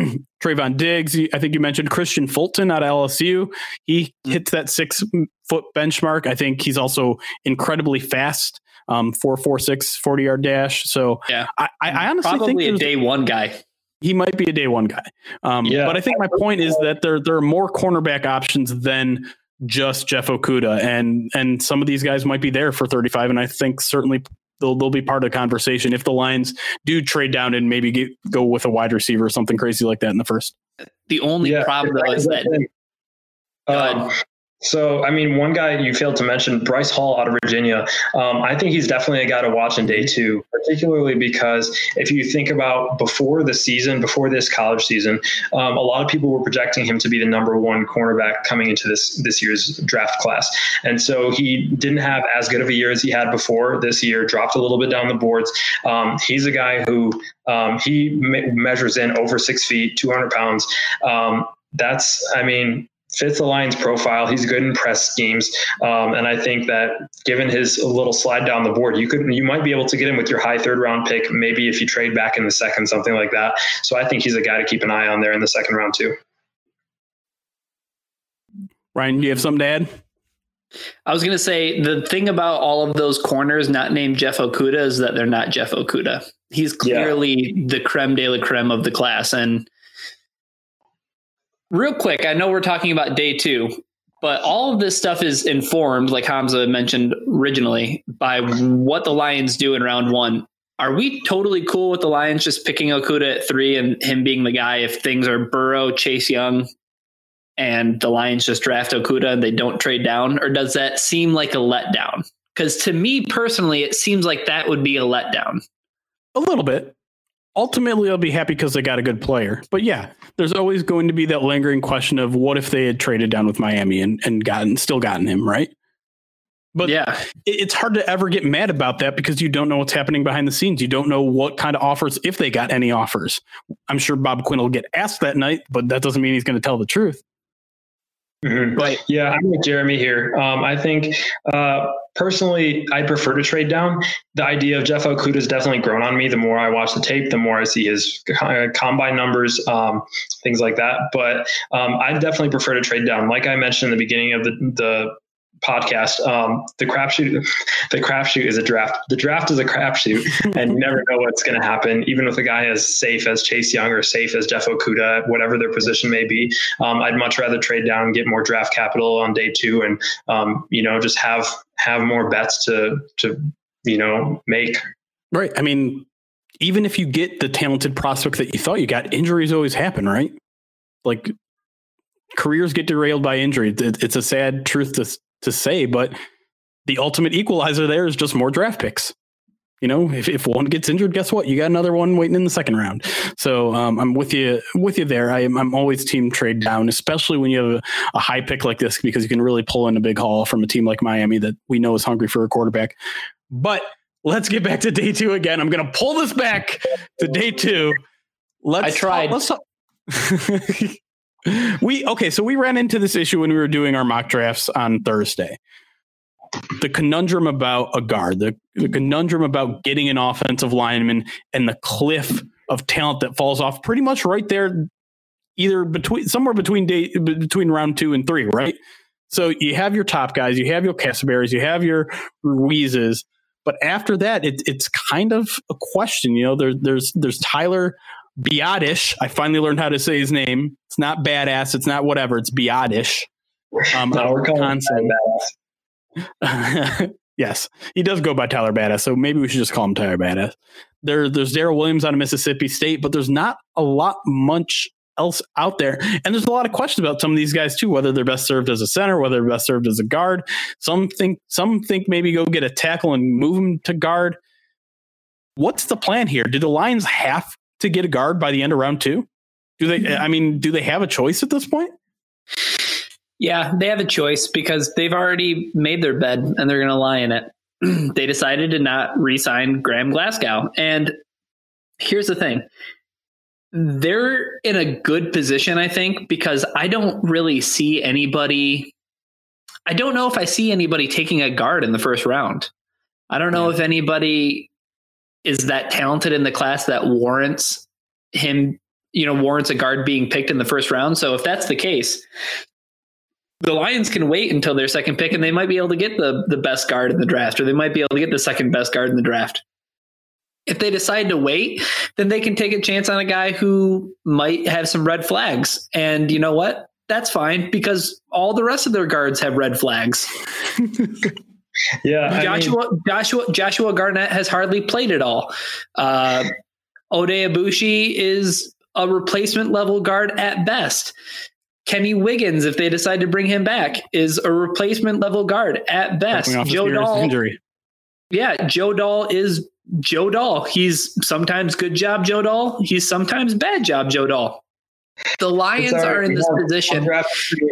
Trevon Diggs, I think you mentioned Kristian Fulton out of LSU. He mm-hmm. hits that six foot benchmark. I think he's also incredibly fast. Um, 446 40 yard dash. So yeah, I, I honestly probably think a day one guy. He might be a day one guy. Um, yeah. But I think my point is that there, there are more cornerback options than just Jeff Okudah and and some of these guys might be there for 35, and I think certainly they'll they'll be part of the conversation if the Lions do trade down and maybe get, go with a wide receiver or something crazy like that in the first. The only yeah, problem though is that. Uh, so, I mean, one guy you failed to mention, Bryce Hall out of Virginia. Um, I think he's definitely a guy to watch in day two, particularly because if you think about before the season, before this college season, um, a lot of people were projecting him to be the number one cornerback coming into this this year's draft class, and so he didn't have as good of a year as he had before this year. Dropped a little bit down the boards. Um, he's a guy who um, he me- measures in over six feet, 200 pounds. Um, that's, I mean, fits the Lions profile. He's good in press schemes, um, and I think that given his little slide down the board, you could you might be able to get him with your high third round pick. Maybe if you trade back in the second, something like that. So I think he's a guy to keep an eye on there in the second round too. Ryan, do you have something to add? I was going to say the thing about all of those corners not named Jeff Okudah is that they're not Jeff Okudah. He's clearly yeah. the creme de la creme of the class, and Real quick, I know we're talking about day two, but all of this stuff is informed, like Hamza mentioned originally, by what the Lions do in round one. Are we totally cool with the Lions just picking Okudah at three and him being the guy if things are Burrow, Chase Young, and the Lions just draft Okudah and they don't trade down? Or does that seem like a letdown? Because to me personally, it seems like that would be a letdown. A little bit ultimately I'll be happy because they got a good player. But yeah, there's always going to be that lingering question of what if they had traded down with Miami and, and gotten still gotten him, right? But yeah, it's hard to ever get mad about that because you don't know what's happening behind the scenes. You don't know what kind of offers, if they got any offers. I'm sure Bob Quinn will get asked that night, but that doesn't mean he's going to tell the truth. Mm-hmm. But yeah, I'm with Jeremy here. Um, I think uh, personally, I prefer to trade down. The idea of Jeff Okudah has definitely grown on me. The more I watch the tape, the more I see his combine numbers, um, things like that. But um, I definitely prefer to trade down. Like I mentioned in the beginning of the the podcast. Um, the crapshoot, the crapshoot is a draft. The draft is a crapshoot, (laughs) and you never know what's going to happen. Even with a guy as safe as Chase Young or safe as Jeff Okudah, whatever their position may be, um, I'd much rather trade down and get more draft capital on day two, and um, you know just have have more bets to to you know make. Right. I mean, even if you get the talented prospect that you thought you got, injuries always happen, right? Like careers get derailed by injury. It's a sad truth to to say, but the ultimate equalizer there is just more draft picks. You know, if, if one gets injured, guess what? You got another one waiting in the second round. So um, I'm with you with you there. I, am always team trade down, especially when you have a, a, high pick like this, because you can really pull in a big haul from a team like Miami that we know is hungry for a quarterback. But let's get back to day two again. I'm going to pull this back to day two. Let's I tried. Talk, let's we okay, so we ran into this issue when we were doing our mock drafts on Thursday. the conundrum about a guard, the, the conundrum about getting an offensive lineman, and the cliff of talent that falls off pretty much right there, either between somewhere between day between round two and three, right? So you have your top guys, you have your Cushenberrys, you have your Ruizes, but after that, it, it's kind of a question. You know, there, there's there's Tyler Biadasz. I finally learned how to say his name. It's not badass. It's not whatever. It's Biadasz. Um, no, we're calling badass. (laughs) yes, he does go by Tyler Badass. So maybe we should just call him Tyler Badass. There, there's Daryl Williams out of Mississippi State, but there's not a lot much else out there. And there's a lot of questions about some of these guys too, whether they're best served as a center, whether they're best served as a guard. Some think some think maybe go get a tackle and move them to guard. What's the plan here? Do the Lions have to get a guard by the end of round two? Do they mm-hmm. I mean, do they have a choice at this point? Yeah, they have a choice because they've already made their bed and they're gonna lie in it. (clears throat) they decided to not re-sign Graham Glasgow. And here's the thing they're in a good position, I think, because I don't really see anybody. I don't know if I see anybody taking a guard in the first round. I don't know yeah. if anybody is that talented in the class that warrants him, you know, warrants a guard being picked in the first round. So if that's the case, the Lions can wait until their second pick and they might be able to get the the best guard in the draft or they might be able to get the second best guard in the draft if they decide to wait, then they can take a chance on a guy who might have some red flags. And you know what? That's fine because all the rest of their guards have red flags. (laughs) yeah, Joshua I mean, Joshua Joshua Garnett has hardly played at all. Uh, Oday Aboushi is a replacement level guard at best. Kenny Wiggins, if they decide to bring him back, is a replacement level guard at best. Joe Dahl, injury. Yeah, Joe Dahl is Joe Dahl. He's sometimes good job, Joe Dahl. He's sometimes bad job, Joe Dahl. The Lions are in this position.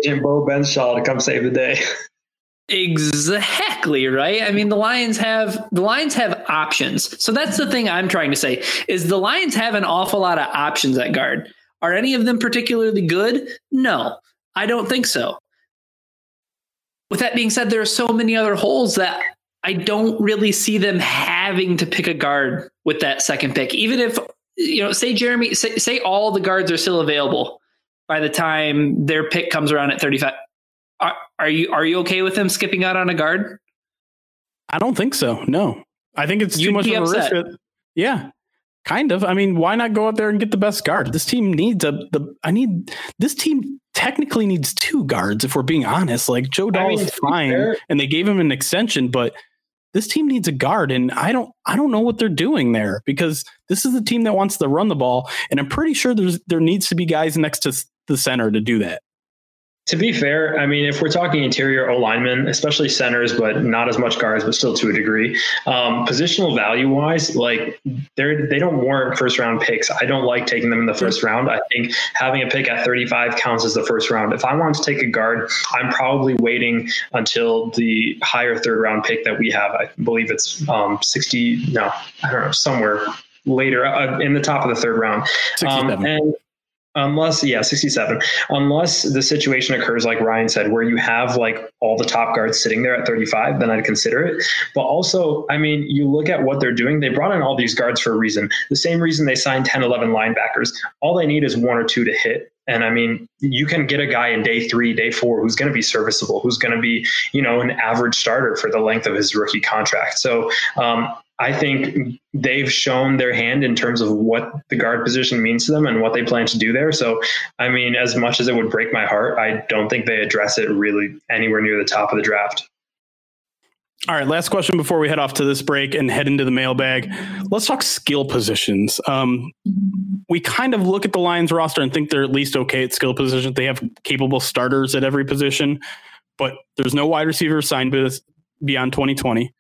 Agent Bo Benshaw to come save the day. (laughs) Exactly right. I mean, the Lions have the Lions have options. So that's the thing I'm trying to say is the Lions have an awful lot of options at guard. Are any of them particularly good? No, I don't think so. With that being said, there are so many other holes that I don't really see them having to pick a guard with that second pick. Even if you know, say Jeremy, say, say all the guards are still available by the time their pick comes around at 35. Are, are you are you okay with them skipping out on a guard? I don't think so. No, I think it's too You'd much of a risk. Yeah, kind of. I mean, why not go out there and get the best guard? This team needs a the. I need this team technically needs two guards if we're being honest. Like Joe Dahl I mean, is fine, fair. and they gave him an extension, but this team needs a guard and I don't I don't know what they're doing there because this is the team that wants to run the ball and I'm pretty sure there's there needs to be guys next to the center to do that to be fair, I mean, if we're talking interior O linemen, especially centers, but not as much guards, but still to a degree, um, positional value wise, like they're they don't warrant first round picks. I don't like taking them in the first round. I think having a pick at 35 counts as the first round. If I want to take a guard, I'm probably waiting until the higher third round pick that we have. I believe it's um, 60. No, I don't know, somewhere later uh, in the top of the third round. Um, and unless yeah 67 unless the situation occurs like ryan said where you have like all the top guards sitting there at 35 then i'd consider it. But also i mean you look at what they're doing they brought in all these guards for a reason. The same reason they signed 10 11 linebackers. All they need is one or two to hit. And I mean, you can get a guy in day three, day four who's going to be serviceable, who's going to be, you know, an average starter for the length of his rookie contract. So um, I think they've shown their hand in terms of what the guard position means to them and what they plan to do there. So, I mean, as much as it would break my heart, I don't think they address it really anywhere near the top of the draft. All right, last question before we head off to this break and head into the mailbag. Let's talk skill positions. Um, we kind of look at the Lions roster and think they're at least okay at skill positions. They have capable starters at every position, but there's no wide receiver signed beyond 2020.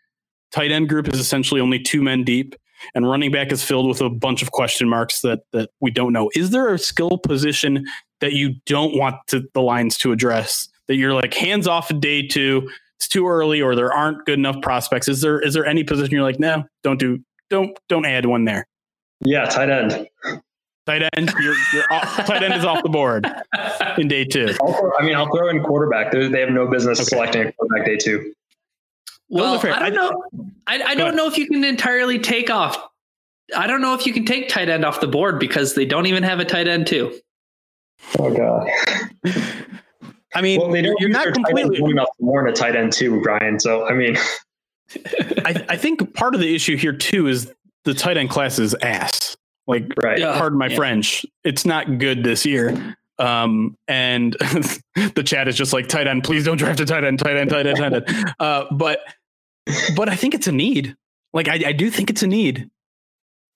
Tight end group is essentially only two men deep, and running back is filled with a bunch of question marks that that we don't know. Is there a skill position that you don't want to, the lines to address? That you're like hands off of day two, it's too early, or there aren't good enough prospects. Is there is there any position you're like, no, don't do, don't don't add one there? Yeah, tight end. Tight end, you're, you're off, tight end is off the board in day two. I mean, I'll throw in quarterback. They have no business okay. selecting a quarterback day two. Well, oh, I don't know. I, I don't know if you can entirely take off. I don't know if you can take tight end off the board because they don't even have a tight end too. Oh god. I mean, well, they don't you're not completely enough to warrant a tight end too, Brian. So I mean, (laughs) I, I, think part of the issue here too is the tight end class is ass. Like, right. Yeah. pardon my yeah. French, it's not good this year. Um, and (laughs) the chat is just like tight end. Please don't draft a tight end, tight end, tight end, tight end. (laughs) Uh, but but I think it's a need. Like I, I do think it's a need.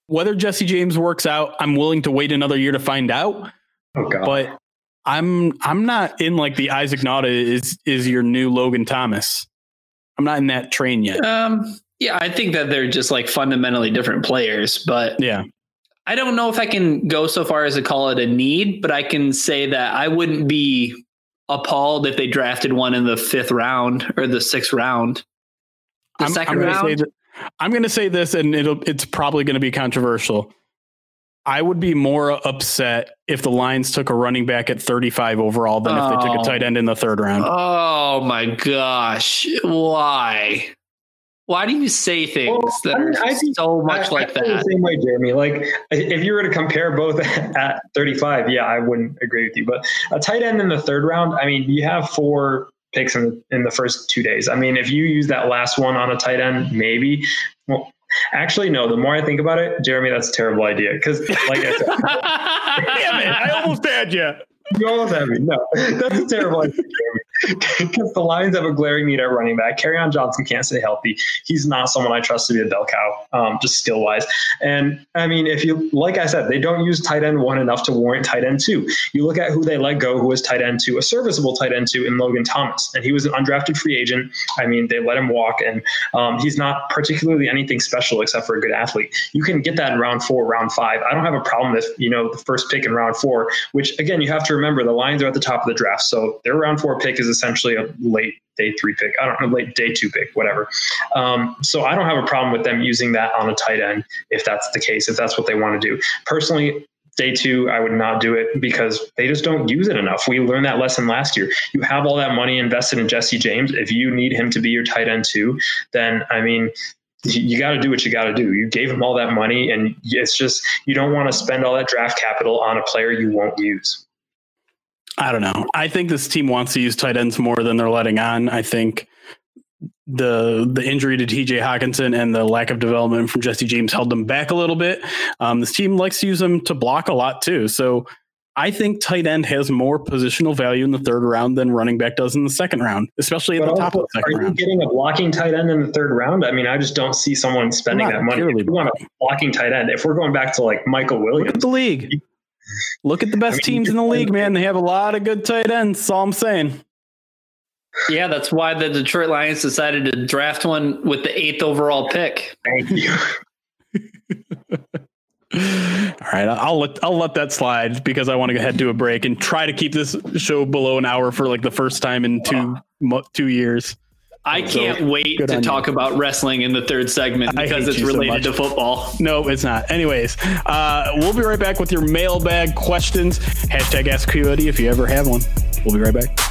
Whether Jesse James works out, I'm willing to wait another year to find out. Oh God. But I'm I'm not in like the Isaac Nauta is is your new Logan Thomas. I'm not in that train yet. Um, yeah, I think that they're just like fundamentally different players, but yeah, I don't know if I can go so far as to call it a need, but I can say that I wouldn't be appalled if they drafted one in the fifth round or the sixth round. The I'm, 2nd I'm round. That, I'm going to say this, and it'll it's probably going to be controversial. I would be more upset if the Lions took a running back at 35 overall than oh. if they took a oh. tight end in the third round. Oh my gosh. Why? Why do you say things well, that are I, I think, so much I, like that? The same way, Jeremy. Like, if you were to compare both (laughs) at 35, yeah, I wouldn't agree with you. But a tight end in the third round, I mean, you have four picks in, in the first two days. I mean, if you use that last one on a tight end, maybe. Well, actually, no. The more I think about it, Jeremy, that's a terrible idea. Because, like I said, (laughs) damn it, I almost had you. You almost had me. No, (laughs) that's a terrible idea, Jeremy because the Lions have a glaring need at running back. Kerryon Johnson can't stay healthy. He's not someone I trust to be a bell cow, um, just skill wise. And I mean, if you, like I said, they don't use tight end one enough to warrant tight end two. You look at who they let go, who was tight end two, a serviceable tight end two in Logan Thomas. And he was an undrafted free agent. I mean, they let him walk, and um, he's not particularly anything special except for a good athlete. You can get that in round four, round five. I don't have a problem with, you know, the first pick in round four, which again, you have to remember the Lions are at the top of the draft. So their round four pick is essentially a late day three pick. I don't know, late day two pick, whatever. Um, so I don't have a problem with them using that on a tight end if that's the case, if that's what they want to do. Personally, day two, I would not do it because they just don't use it enough. We learned that lesson last year. You have all that money invested in Jesse James. If you need him to be your tight end too, then I mean, you got to do what you got to do. You gave him all that money, and it's just you don't want to spend all that draft capital on a player you won't use. I don't know. I think this team wants to use tight ends more than they're letting on. I think the the injury to TJ Hockenson and the lack of development from Jesse James held them back a little bit. Um, this team likes to use them to block a lot too. So I think tight end has more positional value in the third round than running back does in the second round, especially at but the top of the second are round. you getting a blocking tight end in the third round? I mean, I just don't see someone spending that money. If we want a blocking tight end, if we're going back to like Michael Williams, the league. Look at the best I mean, teams in the league, man. They have a lot of good tight ends. That's all I'm saying. Yeah, that's why the Detroit Lions decided to draft one with the eighth overall pick. Thank you. (laughs) All right, I'll let I'll let that slide because I want to go head to a break and try to keep this show below an hour for like the first time in two two years. I can't so, wait to talk you. about wrestling in the third segment because it's related so to football. No, it's not. Anyways, uh, we'll be right back with your mailbag questions. Hashtag Ask POD if you ever have one. We'll be right back.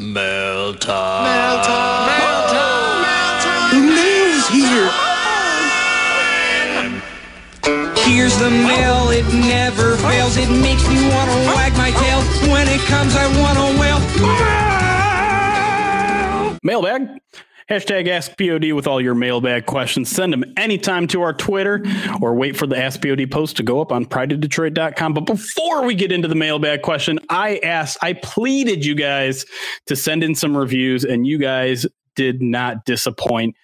Mail time. Mail time. Mail time. Mail time. Mail's here. Here's the mail, it never fails. It makes me want to wag my tail. When it comes, I want to wail. Mailbag. Hashtag Ask POD with all your mailbag questions. Send them anytime to our Twitter or wait for the Ask POD post to go up on prideofdetroit.com. But before we get into the mailbag question, I asked, I pleaded you guys to send in some reviews, and you guys did not disappoint.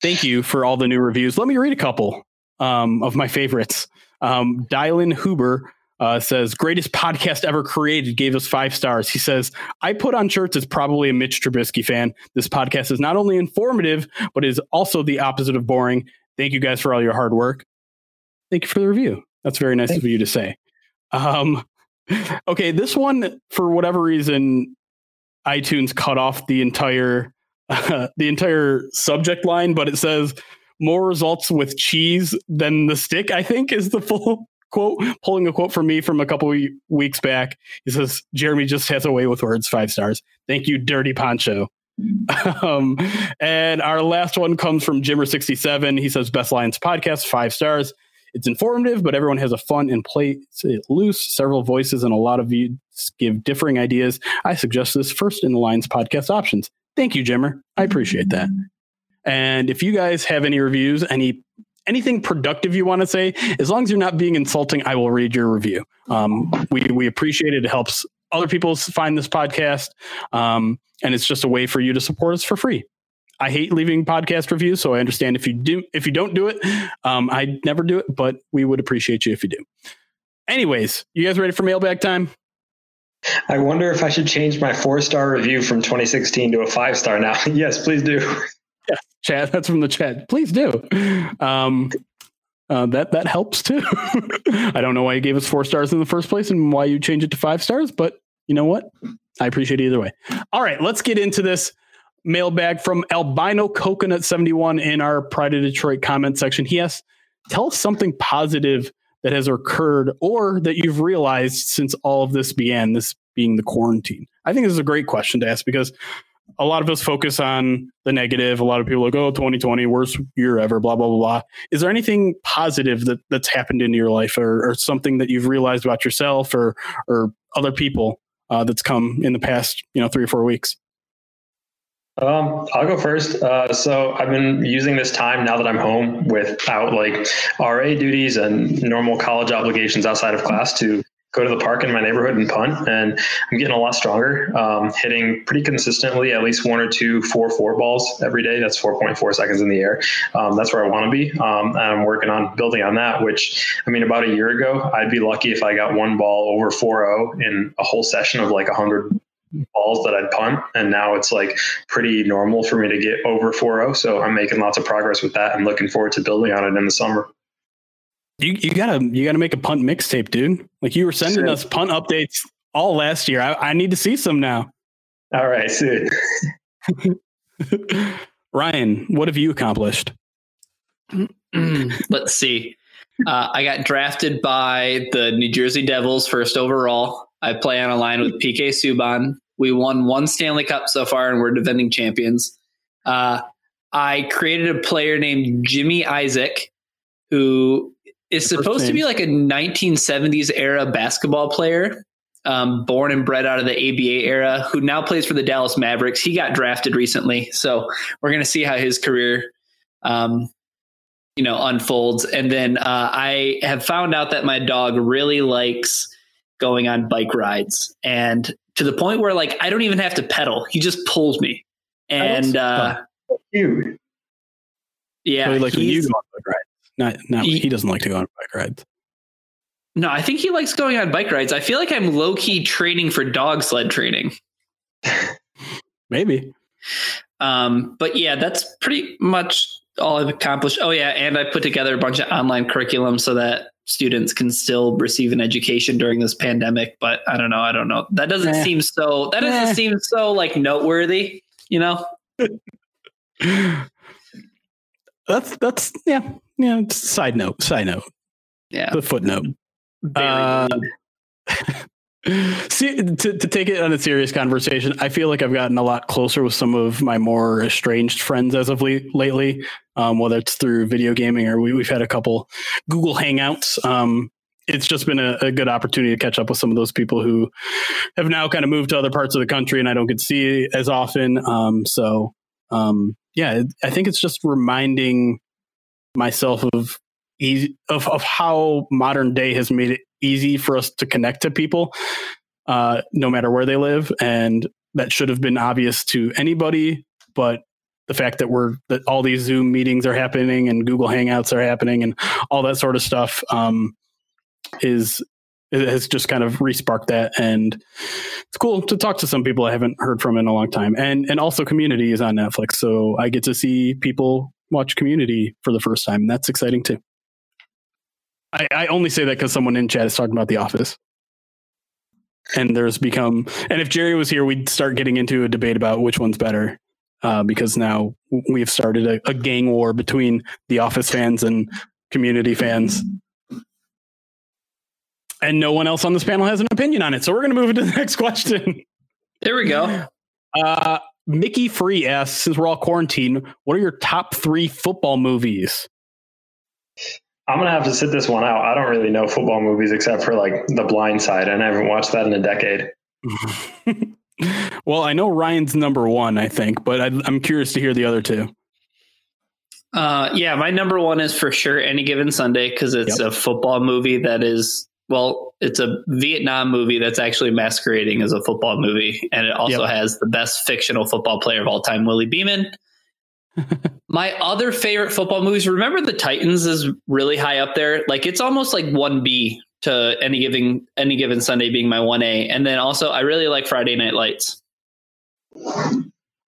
Thank you for all the new reviews. Let me read a couple um, of my favorites. Um, Dylan Huber uh, says, greatest podcast ever created, gave us five stars. He says, I put on shirts as probably a Mitch Trubisky fan. This podcast is not only informative, but is also the opposite of boring. Thank you guys for all your hard work. Thank you for the review. That's very nice Thanks. of you to say. Um, (laughs) okay, this one, for whatever reason, iTunes cut off the entire uh, (laughs) the entire subject line, but it says more results with cheese than the stick. I think is the (laughs) full quote. Pulling a quote from me from a couple weeks back. He says Jeremy just has a way with words. Five stars. Thank you, Dirty Poncho. (laughs) um, and our last one comes from Jimmer67. He says, Best Lions podcast, five stars. It's informative, but everyone has a fun and play it loose. Several voices and a lot of you give differing ideas. I suggest this first in the Lions podcast options. Thank you, Jimmer. I appreciate that. And if you guys have any reviews, any anything productive you want to say, as long as you're not being insulting, I will read your review. Um, we we appreciate it. It helps other people find this podcast, um, and it's just a way for you to support us for free. I hate leaving podcast reviews, so I understand if you do if you don't do it. Um, I never do it, but we would appreciate you if you do. Anyways, you guys ready for mailbag time? I wonder if I should change my four star review from 2016 to a five star now. (laughs) yes, please do. Chat. (laughs) That's from the chat. Please do. Um, uh, that that helps too. (laughs) I don't know why you gave us four stars in the first place and why you changed it to five stars, but you know what? I appreciate it either way. All right, let's get into this mailbag from Albino Coconut 71 in our Pride of Detroit comment section. He asks, tell us something positive that has occurred or that you've realized since all of this began, this being the quarantine? I think this is a great question to ask because a lot of us focus on the negative. A lot of people like, oh, 2020, worst year ever, blah, blah, blah, blah. Is there anything positive that, that's happened in your life or, or something that you've realized about yourself or, or other people uh, that's come in the past, you know, three or four weeks? Um, I'll go first. Uh, so I've been using this time now that I'm home without like RA duties and normal college obligations outside of class to go to the park in my neighborhood and punt. And I'm getting a lot stronger, um, hitting pretty consistently at least one or two four four balls every day. That's 4.4 seconds in the air. Um, that's where I want to be. Um, and I'm working on building on that, which I mean, about a year ago, I'd be lucky if I got one ball over 4 in a whole session of like 100 balls that I'd punt, and now it's like pretty normal for me to get over 4-0. So I'm making lots of progress with that and looking forward to building on it in the summer. You you gotta you gotta make a punt mixtape, dude. Like you were sending Sick. us punt updates all last year. I, I need to see some now. All right, see. (laughs) Ryan, what have you accomplished? (clears throat) Let's see. Uh, I got drafted by the New Jersey Devils first overall. I play on a line with PK Subban. We won one Stanley Cup so far, and we're defending champions. Uh, I created a player named Jimmy Isaac, who is supposed to be like a 1970s era basketball player, um, born and bred out of the ABA era, who now plays for the Dallas Mavericks. He got drafted recently, so we're going to see how his career, um, you know, unfolds. And then uh, I have found out that my dog really likes going on bike rides and to the point where like I don't even have to pedal. He just pulls me. And uh cute. Yeah. So he likes when you go on bike rides. Not not he, he doesn't like to go on bike rides. No, I think he likes going on bike rides. I feel like I'm low key training for dog sled training. (laughs) Maybe. Um, but yeah, that's pretty much all I've accomplished. Oh yeah, and I put together a bunch of online curriculum so that students can still receive an education during this pandemic. But I don't know. I don't know. That doesn't eh. seem so. That doesn't eh. seem so like noteworthy. You know. (laughs) that's that's yeah yeah. Side note. Side note. Yeah. The footnote. Uh, (laughs) See, to, to take it on a serious conversation, I feel like I've gotten a lot closer with some of my more estranged friends as of late, lately, um, whether it's through video gaming or we, have had a couple Google Hangouts. Um, it's just been a, a, good opportunity to catch up with some of those people who have now kind of moved to other parts of the country and I don't get to see as often. Um, so, um, yeah, I think it's just reminding myself of easy of, of how modern day has made it easy for us to connect to people, uh, no matter where they live. And that should have been obvious to anybody but the fact that we're that all these Zoom meetings are happening and Google Hangouts are happening and all that sort of stuff um, is has just kind of resparked that and it's cool to talk to some people I haven't heard from in a long time and and also Community is on Netflix so I get to see people watch Community for the first time. And that's exciting too. I, I only say that because someone in chat is talking about The Office. And there's become and if jerry was here we'd start getting into a debate about which one's better uh, because now we've started a, a, gang war between the office fans and community fans. And no one else on this panel has an opinion on it so we're going to move into the (laughs) next question. There we go. Uh, mickey free asks since we're all quarantined what are your top three football movies I'm gonna have to sit this one out. I don't really know football movies except for like The Blind Side, and I haven't watched that in a decade. (laughs) well, I know Ryan's number one, I think, but I, am curious to hear the other two. Uh, yeah, my number one is for sure Any Given Sunday because it's yep. a football movie that is well, it's a Vietnam movie that's actually masquerading as a football movie, and it also yep. has the best fictional football player of all time, Willie Beamen. (laughs) My other favorite football movies, remember the Titans is really high up there. Like it's almost like 1B to any given any given Sunday being my 1A. And then also I really like Friday Night Lights.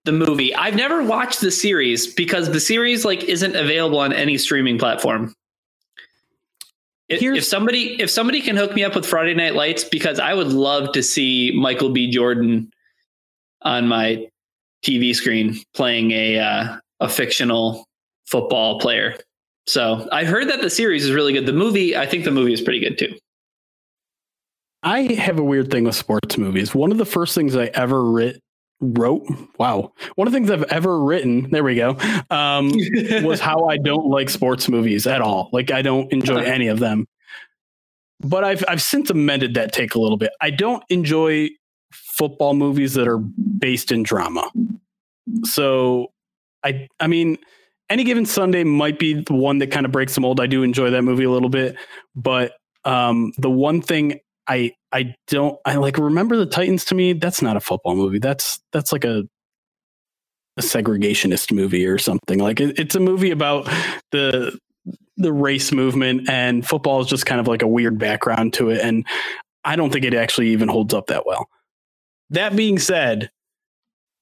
The movie. I've never watched the series because the series like isn't available on any streaming platform. If, if somebody if somebody can hook me up with Friday Night Lights because I would love to see Michael B. Jordan on my TV screen playing a uh, a fictional football player. So I heard that the series is really good. The movie, I think the movie is pretty good too. I have a weird thing with sports movies. One of the first things I ever writ, wrote, wow, one of the things I've ever written, there we go, um, (laughs) was how I don't like sports movies at all. Like I don't enjoy any of them. But I've I've since amended that take a little bit. I don't enjoy football movies that are based in drama. So I I mean, any given Sunday might be the one that kind of breaks the mold. I do enjoy that movie a little bit, but um, the one thing I I don't I like remember the Titans to me. That's not a football movie. That's that's like a a segregationist movie or something. Like it, it's a movie about the the race movement, and football is just kind of like a weird background to it. And I don't think it actually even holds up that well. That being said,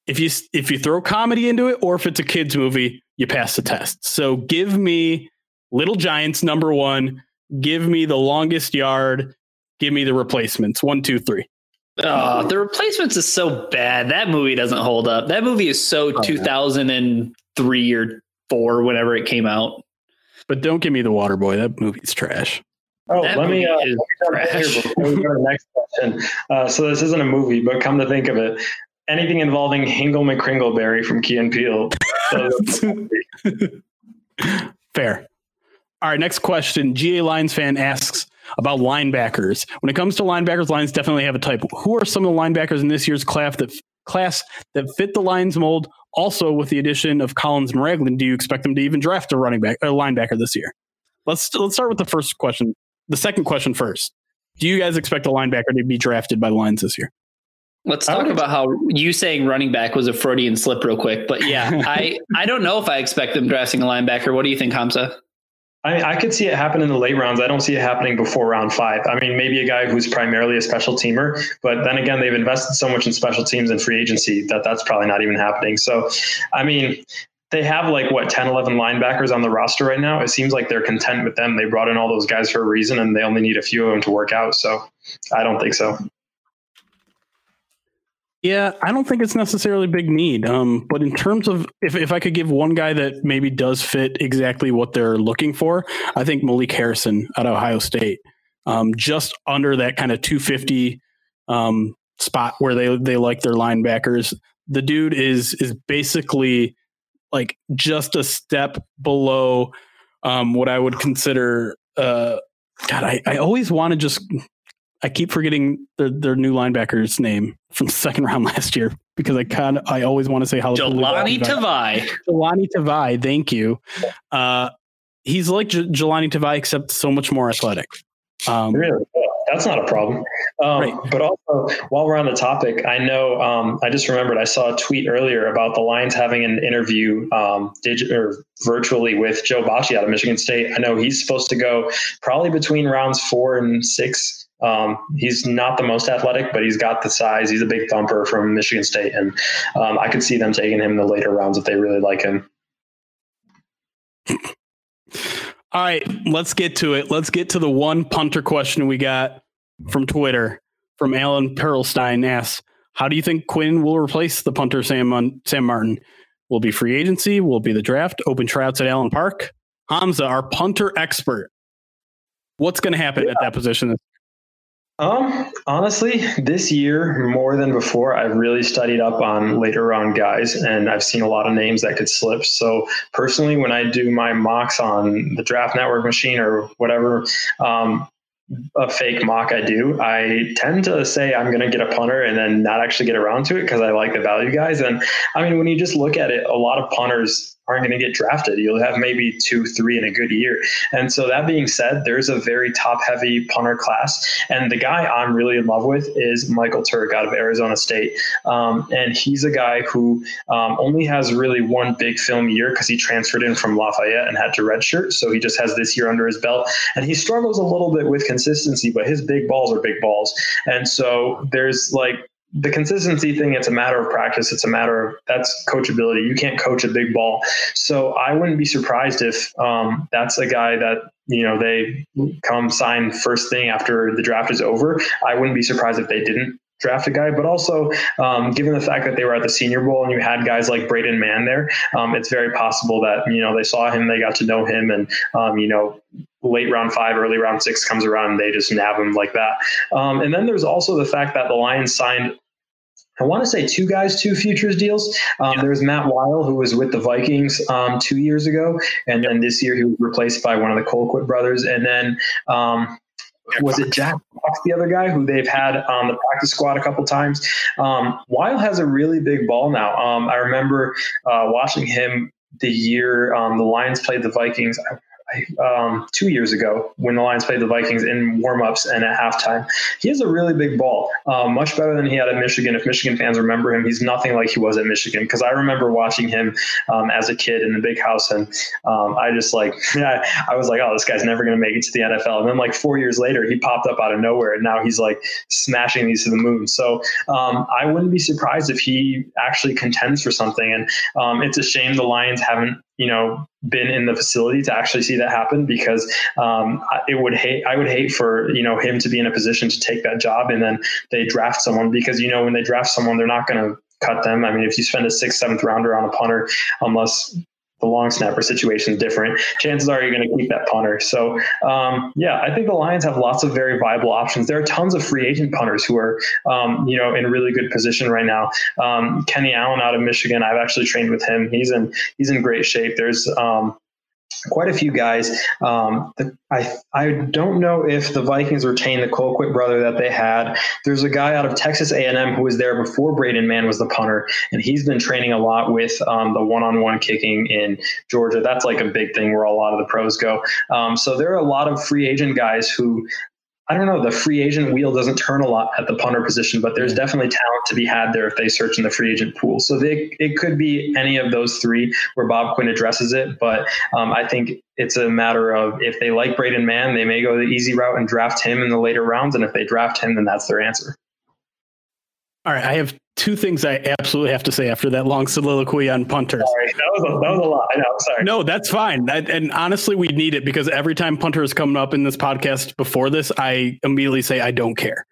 if you if you throw comedy into it or if it's a kids movie, you pass the test. So give me Little Giants number one. Give me the longest yard. Give me the replacements. One, two, three. Oh, the replacements is so bad. That movie doesn't hold up. That movie is so oh, 2003 or four, whenever it came out. But don't give me the Water Boy. That movie's trash. Oh, that let me, uh, let me before we go to the next question. Uh, so this isn't a movie, but come to think of it, anything involving Hingle McCringleberry from Key and Peele. (laughs) Fair. All right, next question. GA Lions fan asks about linebackers. When it comes to linebackers, lines definitely have a type. Who are some of the linebackers in this year's class that class that fit the Lions mold? Also, with the addition of Collins and Ragland, do you expect them to even draft a running back, a linebacker this year? Let's let's start with the first question. The second question first. Do you guys expect a linebacker to be drafted by the Lions this year? Let's talk about how you saying running back was a Freudian slip real quick. But yeah, (laughs) I, I don't know if I expect them drafting a linebacker. What do you think, Hamza? I, I could see it happen in the late rounds. I don't see it happening before round five. I mean, maybe a guy who's primarily a special teamer, but then again, they've invested so much in special teams and free agency that that's probably not even happening. So, I mean, they have like what 10 11 linebackers on the roster right now it seems like they're content with them they brought in all those guys for a reason and they only need a few of them to work out so i don't think so yeah, I don't think it's necessarily a big need. Um, but in terms of if, if I could give one guy that maybe does fit exactly what they're looking for, I think Malik Harrison at Ohio State, um, just under that kind of 250 um, spot where they they like their linebackers. The dude is is basically like just a step below um, what I would consider. Uh, God, I, I always want to just I keep forgetting their, their new linebacker's name from the second round (laughs) last year because I kind of I always want to say how Jahlani Tavai. Jahlani Tavai, thank you. Uh, he's like J- Jahlani Tavai except so much more athletic. Um, really? that's not a problem. Um, right. But also, while we're on the topic, I know um, I just remembered I saw a tweet earlier about the Lions having an interview um, digit or virtually with Joe Bachie out of Michigan State. I know he's supposed to go probably between rounds four and six. Um, he's not the most athletic, but he's got the size. He's a big thumper from Michigan State, and um, I could see them taking him in the later rounds if they really like him. (laughs) All right, let's get to it. Let's get to the one punter question we got from Twitter from Alan Perlstein asks, how do you think Quinn will replace the punter Sam Sam Martin? Will be free agency? Will be the draft? Open tryouts at Allen Park? Hamza, our punter expert. What's going to happen yeah. at that position? Um, honestly, this year more than before, I've really studied up on later round guys, and I've seen a lot of names that could slip. So personally, when I do my mocks on the Draft Network machine or whatever, um, a fake mock I do, I tend to say I'm going to get a punter and then not actually get around to it because I like the value guys. And I mean, when you just look at it, a lot of punters aren't going to get drafted. You'll have maybe two, three in a good year. And so that being said, there's a very top heavy punter class. And the guy I'm really in love with is Michael Turk out of Arizona State. Um, and he's a guy who um, only has really one big film year because he transferred in from Lafayette and had to redshirt. So he just has this year under his belt. And he struggles a little bit with consistency, but his big balls are big balls. And so there's like the consistency thing, it's a matter of practice. It's a matter of that's coachability. You can't coach a big ball. So I wouldn't be surprised if um, that's a guy that, you know, they come sign first thing after the draft is over. I wouldn't be surprised if they didn't draft a guy, but also um, given the fact that they were at the Senior Bowl and you had guys like Braden Mann there, um, it's very possible that you know they saw him, they got to know him, and um, you know late round five, early round six comes around, they just nab him like that. Um, and then there's also the fact that the Lions signed I want to say two guys, two futures deals. Um, yeah. There's Matt Wile, who was with the Vikings um, two years ago, and then this year he was replaced by one of the Colquitt brothers. And then um, was it Jack Fox, the other guy who they've had on the practice squad a couple times? Um, Wile has a really big ball now. Um, I remember uh, watching him the year um, the Lions played the Vikings um, two years ago when the Lions played the Vikings in warmups and at halftime. He has a really big ball, uh, much better than he had at Michigan. If Michigan fans remember him, he's nothing like he was at Michigan because I remember watching him um, as a kid in the big house, and um, I just like (laughs) I was like, oh, this guy's never going to make it to the NFL. And then like four years later, he popped up out of nowhere, and now he's like smashing these to the moon. So um, I wouldn't be surprised if he actually contends for something. And um, it's a shame the Lions haven't you know been in the facility to actually see that happen because um, it would hate I would hate for you know him to be in a position to take that job and then they draft someone because you know when they draft someone they're not going to cut them. I mean, if you spend a sixth, seventh rounder on a punter, unless the long snapper situation is different. Chances are you're going to keep that punter. So, um, yeah, I think the Lions have lots of very viable options. There are tons of free agent punters who are, um, you know, in really good position right now. Um, Kenny Allen out of Michigan, I've actually trained with him. He's in he's in great shape. There's um, quite a few guys. Um, the, I I don't know if the Vikings retain the Colquitt brother that they had. There's a guy out of Texas A&M who was there before Braden Mann was the punter, and he's been training a lot with um, the one-on-one kicking in Georgia. That's like a big thing where a lot of the pros go. Um, so there are a lot of free agent guys who I don't know, the free agent wheel doesn't turn a lot at the punter position, but there's definitely talent to be had there if they search in the free agent pool. So they, it could be any of those three where Bob Quinn addresses it. But um, I think it's a matter of if they like Braden Mann, they may go the easy route and draft him in the later rounds. And if they draft him, then that's their answer. All right, I have two things I absolutely have to say after that long soliloquy on punters. Sorry, that was a, that was a lot. I know. Sorry. No, that's fine. and honestly, we need it because every time punter is coming up in this podcast before this, I immediately say I don't care,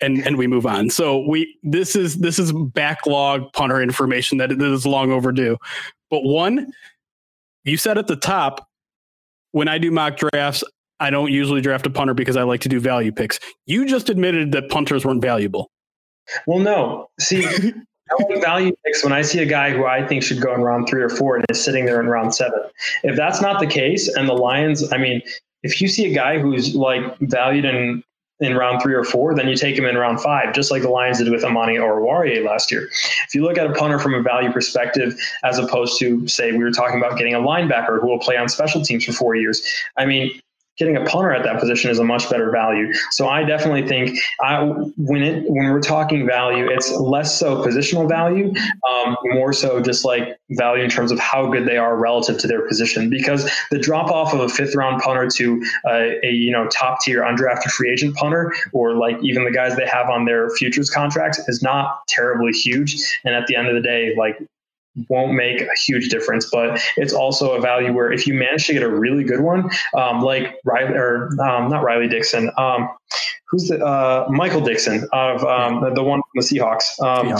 and and we move on. So we this is this is backlog punter information that is long overdue. But one, you said at the top, when I do mock drafts, I don't usually draft a punter because I like to do value picks. You just admitted that punters weren't valuable. Well, no. See, (laughs) I like value picks when I see a guy who I think should go in round three or four and is sitting there in round seven. If that's not the case, and the Lions, I mean, if you see a guy who's like valued in in round three or four, then you take him in round five, just like the Lions did with Amani Oruwariye last year. If you look at a punter from a value perspective, as opposed to say we were talking about getting a linebacker who will play on special teams for four years, I mean, getting a punter at that position is a much better value. So I definitely think I, when it when we're talking value, it's less so positional value, um, more so just like value in terms of how good they are relative to their position. Because the drop off of a fifth round punter to a you know top tier undrafted free agent punter, or like even the guys they have on their futures contracts, is not terribly huge. And at the end of the day, like won't make a huge difference, but it's also a value where if you manage to get a really good one, um, like Riley or um, not Riley Dixon, um, who's the uh, Michael Dickson of um, the, the, one from the Seahawks. Um,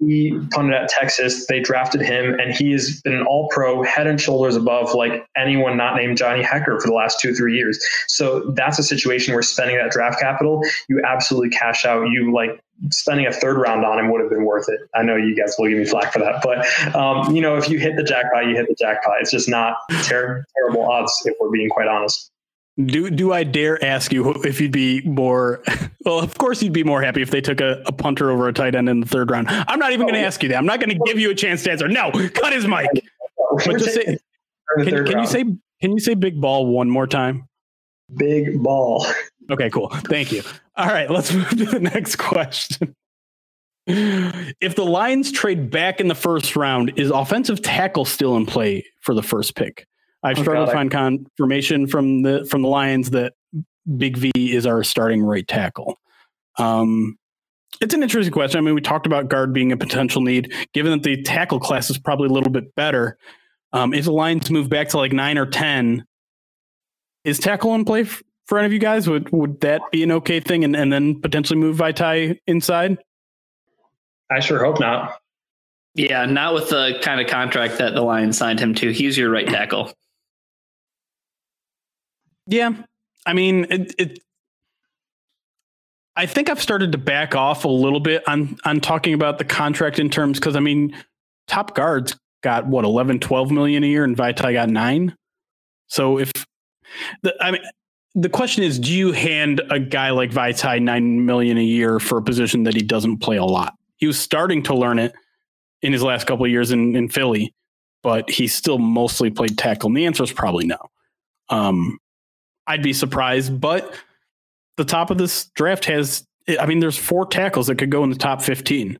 he punted at Texas. They drafted him, and he has been an All Pro, head and shoulders above like anyone not named Johnny Hekker for the last two three years. So that's a situation where spending that draft capital, you absolutely cash out. You like spending a third round on him would have been worth it. I know you guys will give me flack for that, but um, you know, if you hit the jackpot, you hit the jackpot. It's just not ter- terrible odds if we're being quite honest. Do do I dare ask you if you'd be more? (laughs) Well, of course you'd be more happy if they took a, a punter over a tight end in the third round. I'm not even going to ask you that. I'm not going to give you a chance to answer. No, cut his mic. (laughs) But just say, can, can you say can you say big ball one more time? Big ball. Okay, cool. Thank you. All right, let's (laughs) move to the next question. If the Lions trade back in the first round, is offensive tackle still in play for the first pick? I've oh, struggled to find confirmation from the from the Lions that Big V is our starting right tackle. Um, it's an interesting question. I mean, we talked about guard being a potential need, given that the tackle class is probably a little bit better. Um, if the Lions move back to like nine or ten, is tackle in play f- for any of you guys? Would would that be an okay thing, and, and then potentially move Vaitai inside? I sure hope not. Yeah, not with the kind of contract that the Lions signed him to. He's your right tackle. Yeah, I mean, it, it, I think I've started to back off a little bit on on talking about the contract in terms because I mean, top guards got what 11, 12 million a year, and Vaitai got nine. So if the, I mean, the question is, do you hand a guy like Vaitai nine million a year for a position that he doesn't play a lot? He was starting to learn it in his last couple of years in, in Philly, but he still mostly played tackle. And the answer is probably no. Um, I'd be surprised, but the top of this draft has, I mean, there's four tackles that could go in the top 15.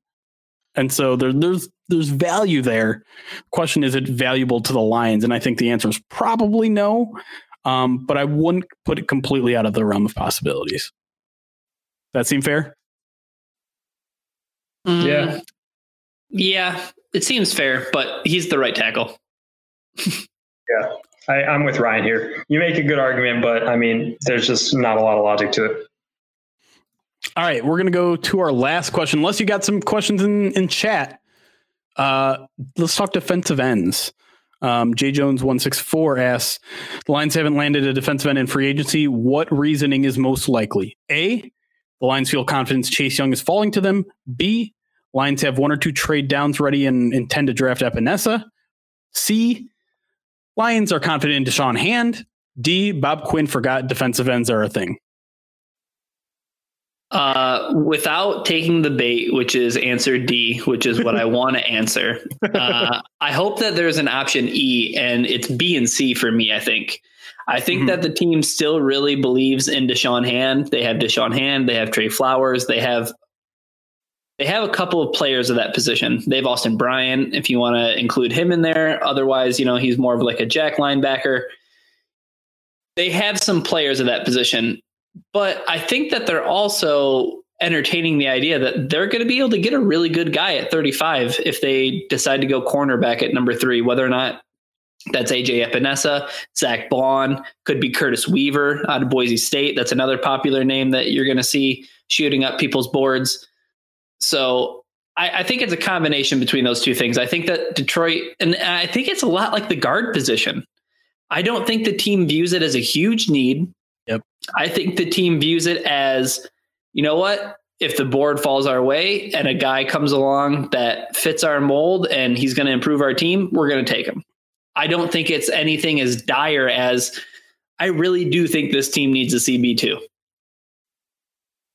And so there, there's there's value there. Question is it valuable to the Lions? And I think the answer is probably no. Um, but I wouldn't put it completely out of the realm of possibilities. That seem fair? Mm, yeah. Yeah, it seems fair, but he's the right tackle. (laughs) yeah. I, am with Ryan here. You make a good argument, but I mean, there's just not a lot of logic to it. All right, we're gonna go to our last question. Unless you got some questions in in chat, uh, let's talk defensive ends. Um, J Jones one six four asks: The Lions haven't landed a defensive end in free agency. What reasoning is most likely? A: The Lions feel confidence Chase Young is falling to them. B: Lions have one or two trade downs ready and intend to draft Epenesa. C: Lions are confident in Da'Shawn Hand. D. Bob Quinn forgot defensive ends are a thing. Uh, without taking the bait, which is answer D, which is what I (laughs) want to answer. Uh, I hope that there's an option E, and it's B and C for me. I think. I think mm-hmm. that the team still really believes in Da'Shawn Hand. They have Da'Shawn Hand. They have Trey Flowers. They have they have a couple of players of that position. They have Austin Bryant, if you want to include him in there. Otherwise, you know, he's more of like a jack linebacker. They have some players of that position, but I think that they're also entertaining the idea that they're going to be able to get a really good guy at 35 if they decide to go cornerback at number three, whether or not that's AJ Epenesa, Zack Baun, could be Curtis Weaver out of Boise State. That's another popular name that you're going to see shooting up people's boards. So I, I, think it's a combination between those two things. I think that Detroit, and I think it's a lot like the guard position. I don't think the team views it as a huge need. I think the team views it as, you know what? If the board falls our way and a guy comes along that fits our mold and he's going to improve our team, we're going to take him. I don't think it's anything as dire as I really do think this team needs a CB2.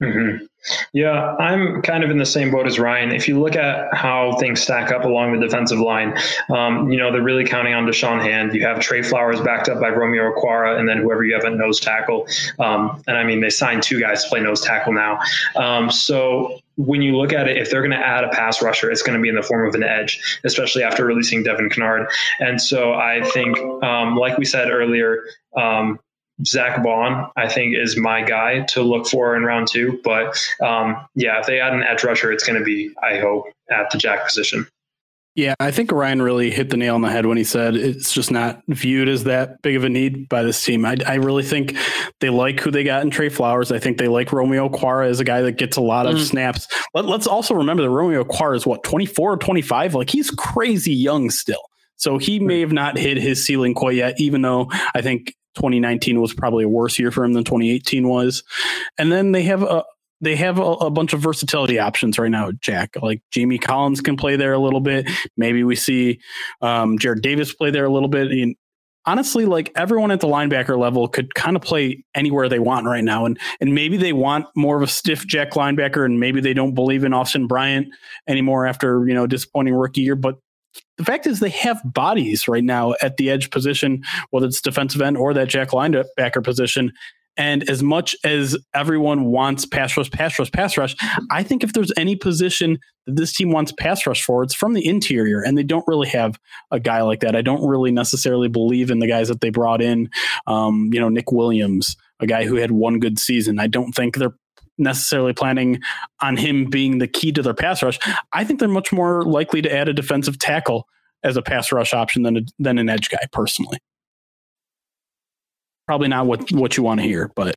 Mm-hmm. Yeah, I'm kind of in the same boat as Ryan. If you look at how things stack up along the defensive line, um, you know, they're really counting on Da'Shawn Hand. You have Trey Flowers backed up by Romeo Okwara, and then whoever you have at nose tackle. Um, and I mean, they signed two guys to play nose tackle now. Um, so when you look at it, if they're going to add a pass rusher, it's going to be in the form of an edge, especially after releasing Devin Kennard. And so I think, um, like we said earlier, um, Zack Baun, I think, is my guy to look for in round two. But um, yeah, if they add an edge rusher, it's going to be, I hope, at the jack position. Yeah, I think Ryan really hit the nail on the head when he said it's just not viewed as that big of a need by this team. I, I really think they like who they got in Trey Flowers. I think they like Romeo Okwara as a guy that gets a lot of mm. snaps. Let, us also remember that Romeo Okwara is what, 24 or 25? Like he's crazy young still. So he may have not hit his ceiling quite yet, even though I think 2019 was probably a worse year for him than 2018 was. And then they have a they have a, a, bunch of versatility options right now, Jack. Like Jamie Collins can play there a little bit. Maybe we see um, Jarrad Davis play there a little bit. Honestly, like everyone at the linebacker level could kind of play anywhere they want right now. And and maybe they want more of a stiff jack linebacker, and maybe they don't believe in Austin Bryant anymore after you know disappointing rookie year. But the fact is they have bodies right now at the edge position, whether it's defensive end or that jack linebacker position. And as much as everyone wants pass rush, pass rush, pass rush, I think if there's any position that this team wants pass rush for, it's from the interior. And they don't really have a guy like that. I don't really necessarily believe in the guys that they brought in. Um, you know, Nick Williams, a guy who had one good season. I don't think they're necessarily planning on him being the key to their pass rush. I think they're much more likely to add a defensive tackle as a pass rush option than a, than an edge guy personally. Probably not what what you want to hear, but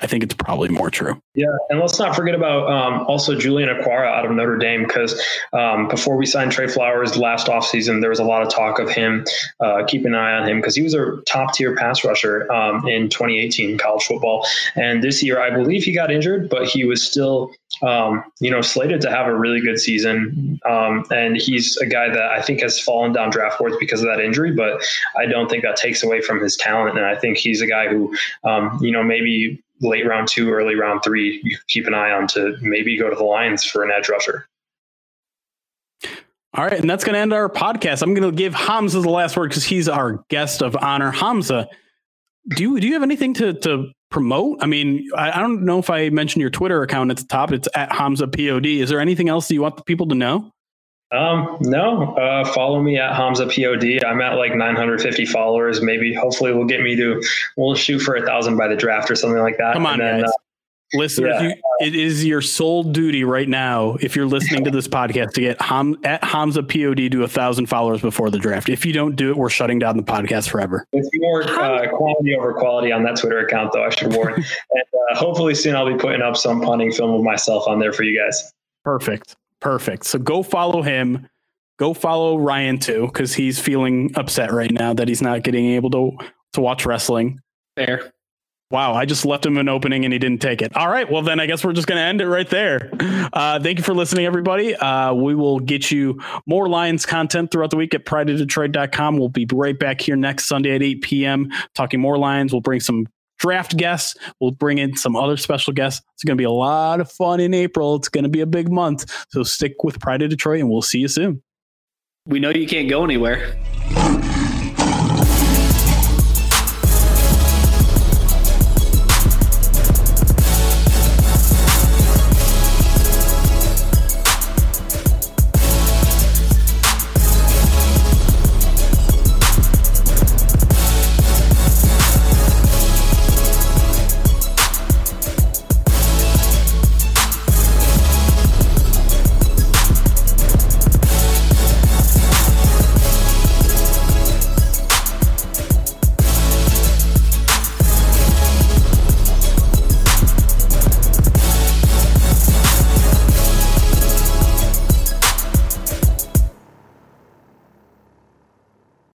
I think it's probably more true. Yeah, and let's not forget about um, also Julian Okwara out of Notre Dame because um, before we signed Trey Flowers last offseason, there was a lot of talk of him. Uh, keep an eye on him because he was a top tier pass rusher um, in 2018 college football, and this year I believe he got injured, but he was still um, you know, slated to have a really good season. Um, and he's a guy that I think has fallen down draft boards because of that injury, but I don't think that takes away from his talent. And I think he's a guy who, um, you know, maybe late round two, early round three, you keep an eye on to maybe go to the Lions for an edge rusher. All right, and that's going to end our podcast. I'm going to give Hamza the last word because he's our guest of honor. Hamza, do you, do you have anything to to promote? I mean, I, I don't know if I mentioned your Twitter account at the top. It's at Hamza Pod. Is there anything else that you want the people to know? Um, no, uh, follow me at Hamza Pod. I'm at like 950 followers. Maybe, hopefully, we'll get me to, we'll shoot for a thousand by the draft or something like that. Come on, then, guys. Uh, Listeners, yeah. you, it is your sole duty right now, if you're listening to this podcast, to get Ham, at Hamza Pod to a thousand followers before the draft. If you don't do it, we're shutting down the podcast forever. It's more uh, quality over quality on that Twitter account, though. I should warn. (laughs) and uh, hopefully soon I'll be putting up some punting film of myself on there for you guys. Perfect, perfect. So go follow him. Go follow Ryan too, because he's feeling upset right now that he's not getting able to to watch wrestling. There. Wow, I just left him an opening and he didn't take it. All right, well then I guess we're just going to end it right there. Uh, thank you for listening, everybody. Uh, we will get you more Lions content throughout the week at prideofdetroit.com. We'll be right back here next Sunday at 8 p.m. talking more Lions. We'll bring some draft guests. We'll bring in some other special guests. It's going to be a lot of fun in April. It's going to be a big month. So stick with Pride of Detroit and we'll see you soon. We know you can't go anywhere.